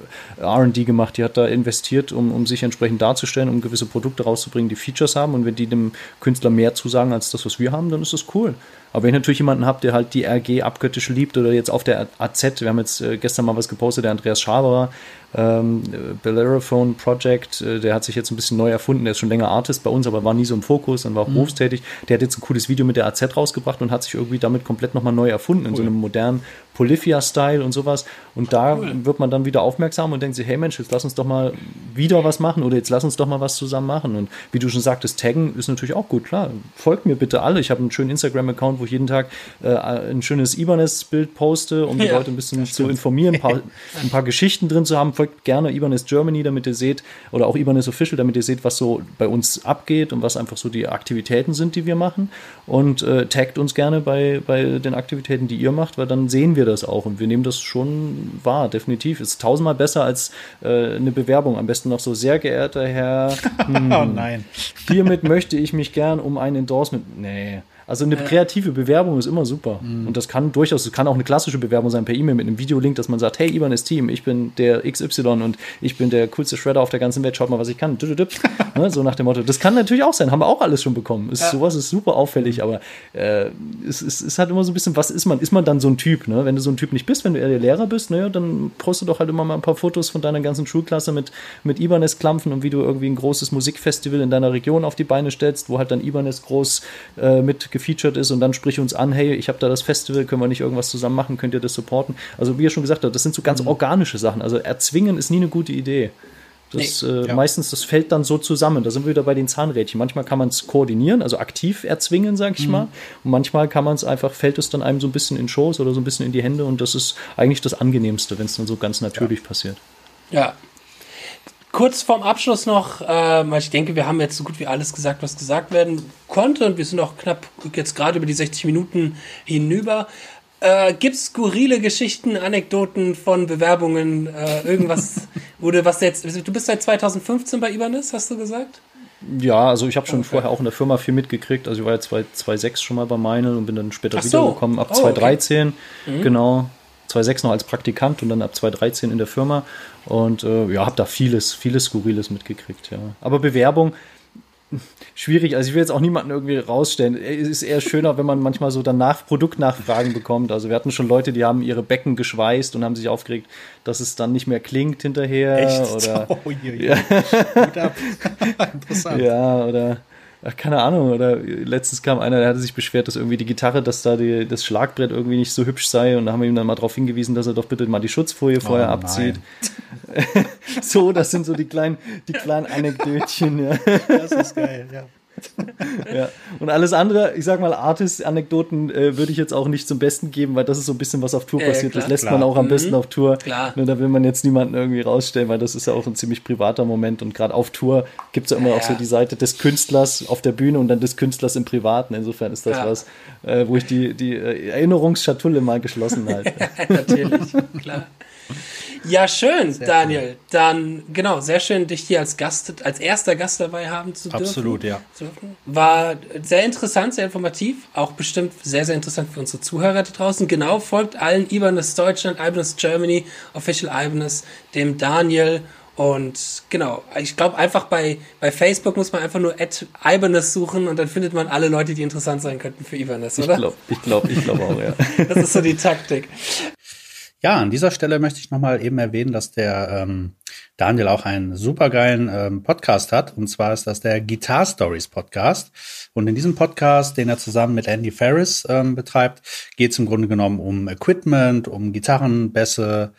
RD gemacht, die hat da investiert, um, um sich entsprechend darzustellen, um gewisse Produkte rauszubringen, die Features haben. Und wenn die dem Künstler mehr zusagen als das, was wir haben, dann ist das cool. Aber wenn ich natürlich jemanden habe, der halt die RG abgöttisch liebt oder jetzt auf der AZ, wir haben jetzt äh, gestern mal was gepostet, der Andreas Schaberer, ähm, Bellerophone Project, äh, der hat sich jetzt ein bisschen neu erfunden, der ist schon länger Artist bei uns, aber war nie so im Fokus und war auch mhm. berufstätig. Der hat jetzt ein cooles Video mit der AZ rausgebracht und hat sich irgendwie damit komplett nochmal neu erfunden, cool. in so einem modernen Polyphia-Style und sowas. Und da cool. wird man dann wieder aufmerksam und denkt sich, hey Mensch, jetzt lass uns doch mal wieder was machen oder jetzt lass uns doch mal was zusammen machen. Und wie du schon sagtest, taggen ist natürlich auch gut, klar. Folgt mir bitte alle. Ich habe einen schönen Instagram-Account, wo ich jeden Tag äh, ein schönes Ibanez-Bild poste, um die ja, Leute ein bisschen zu informieren, ein paar, ein paar Geschichten drin zu haben folgt gerne Ibanez Germany, damit ihr seht, oder auch Ibanez Official, damit ihr seht, was so bei uns abgeht und was einfach so die Aktivitäten sind, die wir machen. Und äh, taggt uns gerne bei, bei den Aktivitäten, die ihr macht, weil dann sehen wir das auch und wir nehmen das schon wahr, definitiv. Ist tausendmal besser als äh, eine Bewerbung. Am besten noch so, sehr geehrter Herr. Hm, oh nein. Hiermit möchte ich mich gern um ein Endorsement. Nee. Also eine kreative Bewerbung ist immer super. Mhm. Und das kann durchaus, es kann auch eine klassische Bewerbung sein per E-Mail mit einem Videolink, dass man sagt, hey, Ivan ist Team, ich bin der XY und ich bin der coolste Shredder auf der ganzen Welt, schaut mal, was ich kann. ne, so nach dem Motto. Das kann natürlich auch sein, haben wir auch alles schon bekommen. Ist, ja. Sowas ist super auffällig, aber äh, es, es, es hat immer so ein bisschen, was ist man? Ist man dann so ein Typ? Ne? Wenn du so ein Typ nicht bist, wenn du eher der Lehrer bist, naja, dann poste doch halt immer mal ein paar Fotos von deiner ganzen Schulklasse mit, mit Ibanez-Klampfen und wie du irgendwie ein großes Musikfestival in deiner Region auf die Beine stellst, wo halt dann Ibanez groß äh, mit gefeatured ist und dann sprich uns an, hey, ich habe da das Festival, können wir nicht irgendwas zusammen machen, könnt ihr das supporten? Also wie ihr schon gesagt habt, das sind so ganz mhm. organische Sachen. Also erzwingen ist nie eine gute Idee. Das, nee, äh, ja. Meistens, das fällt dann so zusammen. Da sind wir wieder bei den Zahnrädchen. Manchmal kann man es koordinieren, also aktiv erzwingen, sag ich mhm. mal. Und manchmal kann man es einfach, fällt es dann einem so ein bisschen in Shows oder so ein bisschen in die Hände. Und das ist eigentlich das Angenehmste, wenn es dann so ganz natürlich ja. passiert. Ja, kurz vorm Abschluss noch, äh, weil ich denke, wir haben jetzt so gut wie alles gesagt, was gesagt werden konnte und wir sind auch knapp jetzt gerade über die 60 Minuten hinüber. Äh, Gibt es skurrile Geschichten, Anekdoten von Bewerbungen, äh, irgendwas, wurde was jetzt, du bist seit 2015 bei Ibanez, hast du gesagt? Ja, also ich habe schon okay. vorher auch in der Firma viel mitgekriegt. Also ich war ja 2006 schon mal bei Meinl und bin dann später so. wiedergekommen ab oh, 2013. Okay. Mhm. Genau. 2006 noch als Praktikant und dann ab 2013 in der Firma. Und äh, ja, habe da vieles, vieles Skurriles mitgekriegt, ja. Aber Bewerbung, schwierig. Also ich will jetzt auch niemanden irgendwie rausstellen. Es ist eher schöner, wenn man manchmal so danach Produktnachfragen bekommt. Also wir hatten schon Leute, die haben ihre Becken geschweißt und haben sich aufgeregt, dass es dann nicht mehr klingt hinterher. Echt? Oder, oh, je, je. Ja. Interessant. Ja, oder Ach, keine Ahnung, oder letztens kam einer, der hatte sich beschwert, dass irgendwie die Gitarre, dass da die, das Schlagbrett irgendwie nicht so hübsch sei und da haben wir ihm dann mal darauf hingewiesen, dass er doch bitte mal die Schutzfolie vorher oh, abzieht. so, das sind so die kleinen, die kleinen Anekdötchen, ja. Das ist geil, ja. ja. Und alles andere, ich sag mal, Artist-Anekdoten äh, würde ich jetzt auch nicht zum Besten geben, weil das ist so ein bisschen was auf Tour passiert. Klar, das lässt klar. man auch am mhm. besten auf Tour. Klar. Ne, da will man jetzt niemanden irgendwie rausstellen, weil das ist ja auch ein ziemlich privater Moment. Und gerade auf Tour gibt es ja immer ja. auch so die Seite des Künstlers auf der Bühne und dann des Künstlers im Privaten. Insofern ist das ja. was, äh, wo ich die, die äh, Erinnerungsschatulle mal geschlossen halte. Natürlich, klar. Ja, schön, sehr Daniel. Cool. Dann, genau, sehr schön, dich hier als Gast, als erster Gast dabei haben zu dürfen. Absolut, ja. War sehr interessant, sehr informativ, auch bestimmt sehr, sehr interessant für unsere Zuhörer da draußen. Genau, folgt allen Ibanez Deutschland, Ibanez Germany, Official Ibanez, dem Daniel und genau, ich glaube einfach bei, bei Facebook muss man einfach nur Ibanez suchen und dann findet man alle Leute, die interessant sein könnten für Ibanez, oder? Ich glaube, ich glaube, ich glaube auch, ja. das ist so die Taktik. Ja, an dieser Stelle möchte ich nochmal eben erwähnen, dass der ähm, Daniel auch einen supergeilen ähm, Podcast hat. Und zwar ist das der Guitar Stories Podcast. Und in diesem Podcast, den er zusammen mit Andy Ferris ähm, betreibt, geht es im Grunde genommen um Equipment, um Gitarren, Bässe,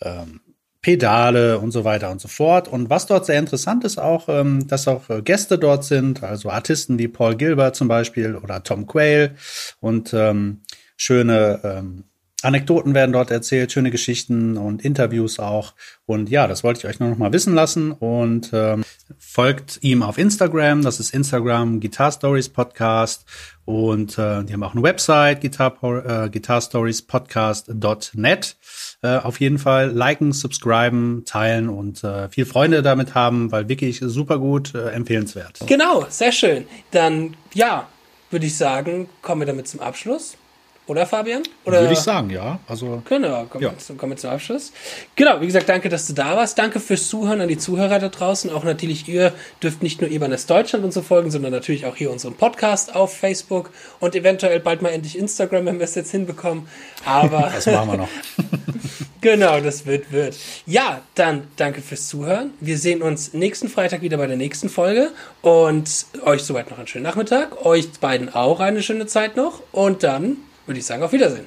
ähm, Pedale und so weiter und so fort. Und was dort sehr interessant ist auch, ähm, dass auch äh, Gäste dort sind, also Artisten wie Paul Gilbert zum Beispiel oder Tom Quayle und ähm, schöne ähm, Anekdoten werden dort erzählt, schöne Geschichten und Interviews auch. Und ja, das wollte ich euch nur noch mal wissen lassen. Und ähm, folgt ihm auf Instagram. Das ist Instagram Guitar Stories Podcast. Und äh, die haben auch eine Website, Guitar, äh, guitarstoriespodcast.net. Äh, auf jeden Fall liken, subscriben, teilen und äh, viel Freunde damit haben, weil wirklich super gut, äh, empfehlenswert. Genau, sehr schön. Dann ja, würde ich sagen, kommen wir damit zum Abschluss. Oder Fabian? Oder? Würde ich sagen, ja. Also, genau, kommen, ja. wir, kommen wir zum Abschluss. Genau, wie gesagt, danke, dass du da warst. Danke fürs Zuhören an die Zuhörer da draußen. Auch natürlich, ihr dürft nicht nur Ibanez Deutschland und so folgen, sondern natürlich auch hier unseren Podcast auf Facebook und eventuell bald mal endlich Instagram, wenn wir es jetzt hinbekommen. Aber. das machen wir noch. genau, das wird, wird. Ja, dann danke fürs Zuhören. Wir sehen uns nächsten Freitag wieder bei der nächsten Folge und euch soweit noch einen schönen Nachmittag. Euch beiden auch eine schöne Zeit noch und dann würde ich sagen, auf Wiedersehen.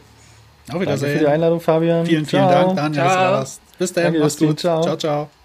Auf Wiedersehen. Danke für die Einladung, Fabian. Vielen, vielen ciao. Dank, Daniel. Ciao. Bis dahin, mach's gut. Ciao, ciao. ciao.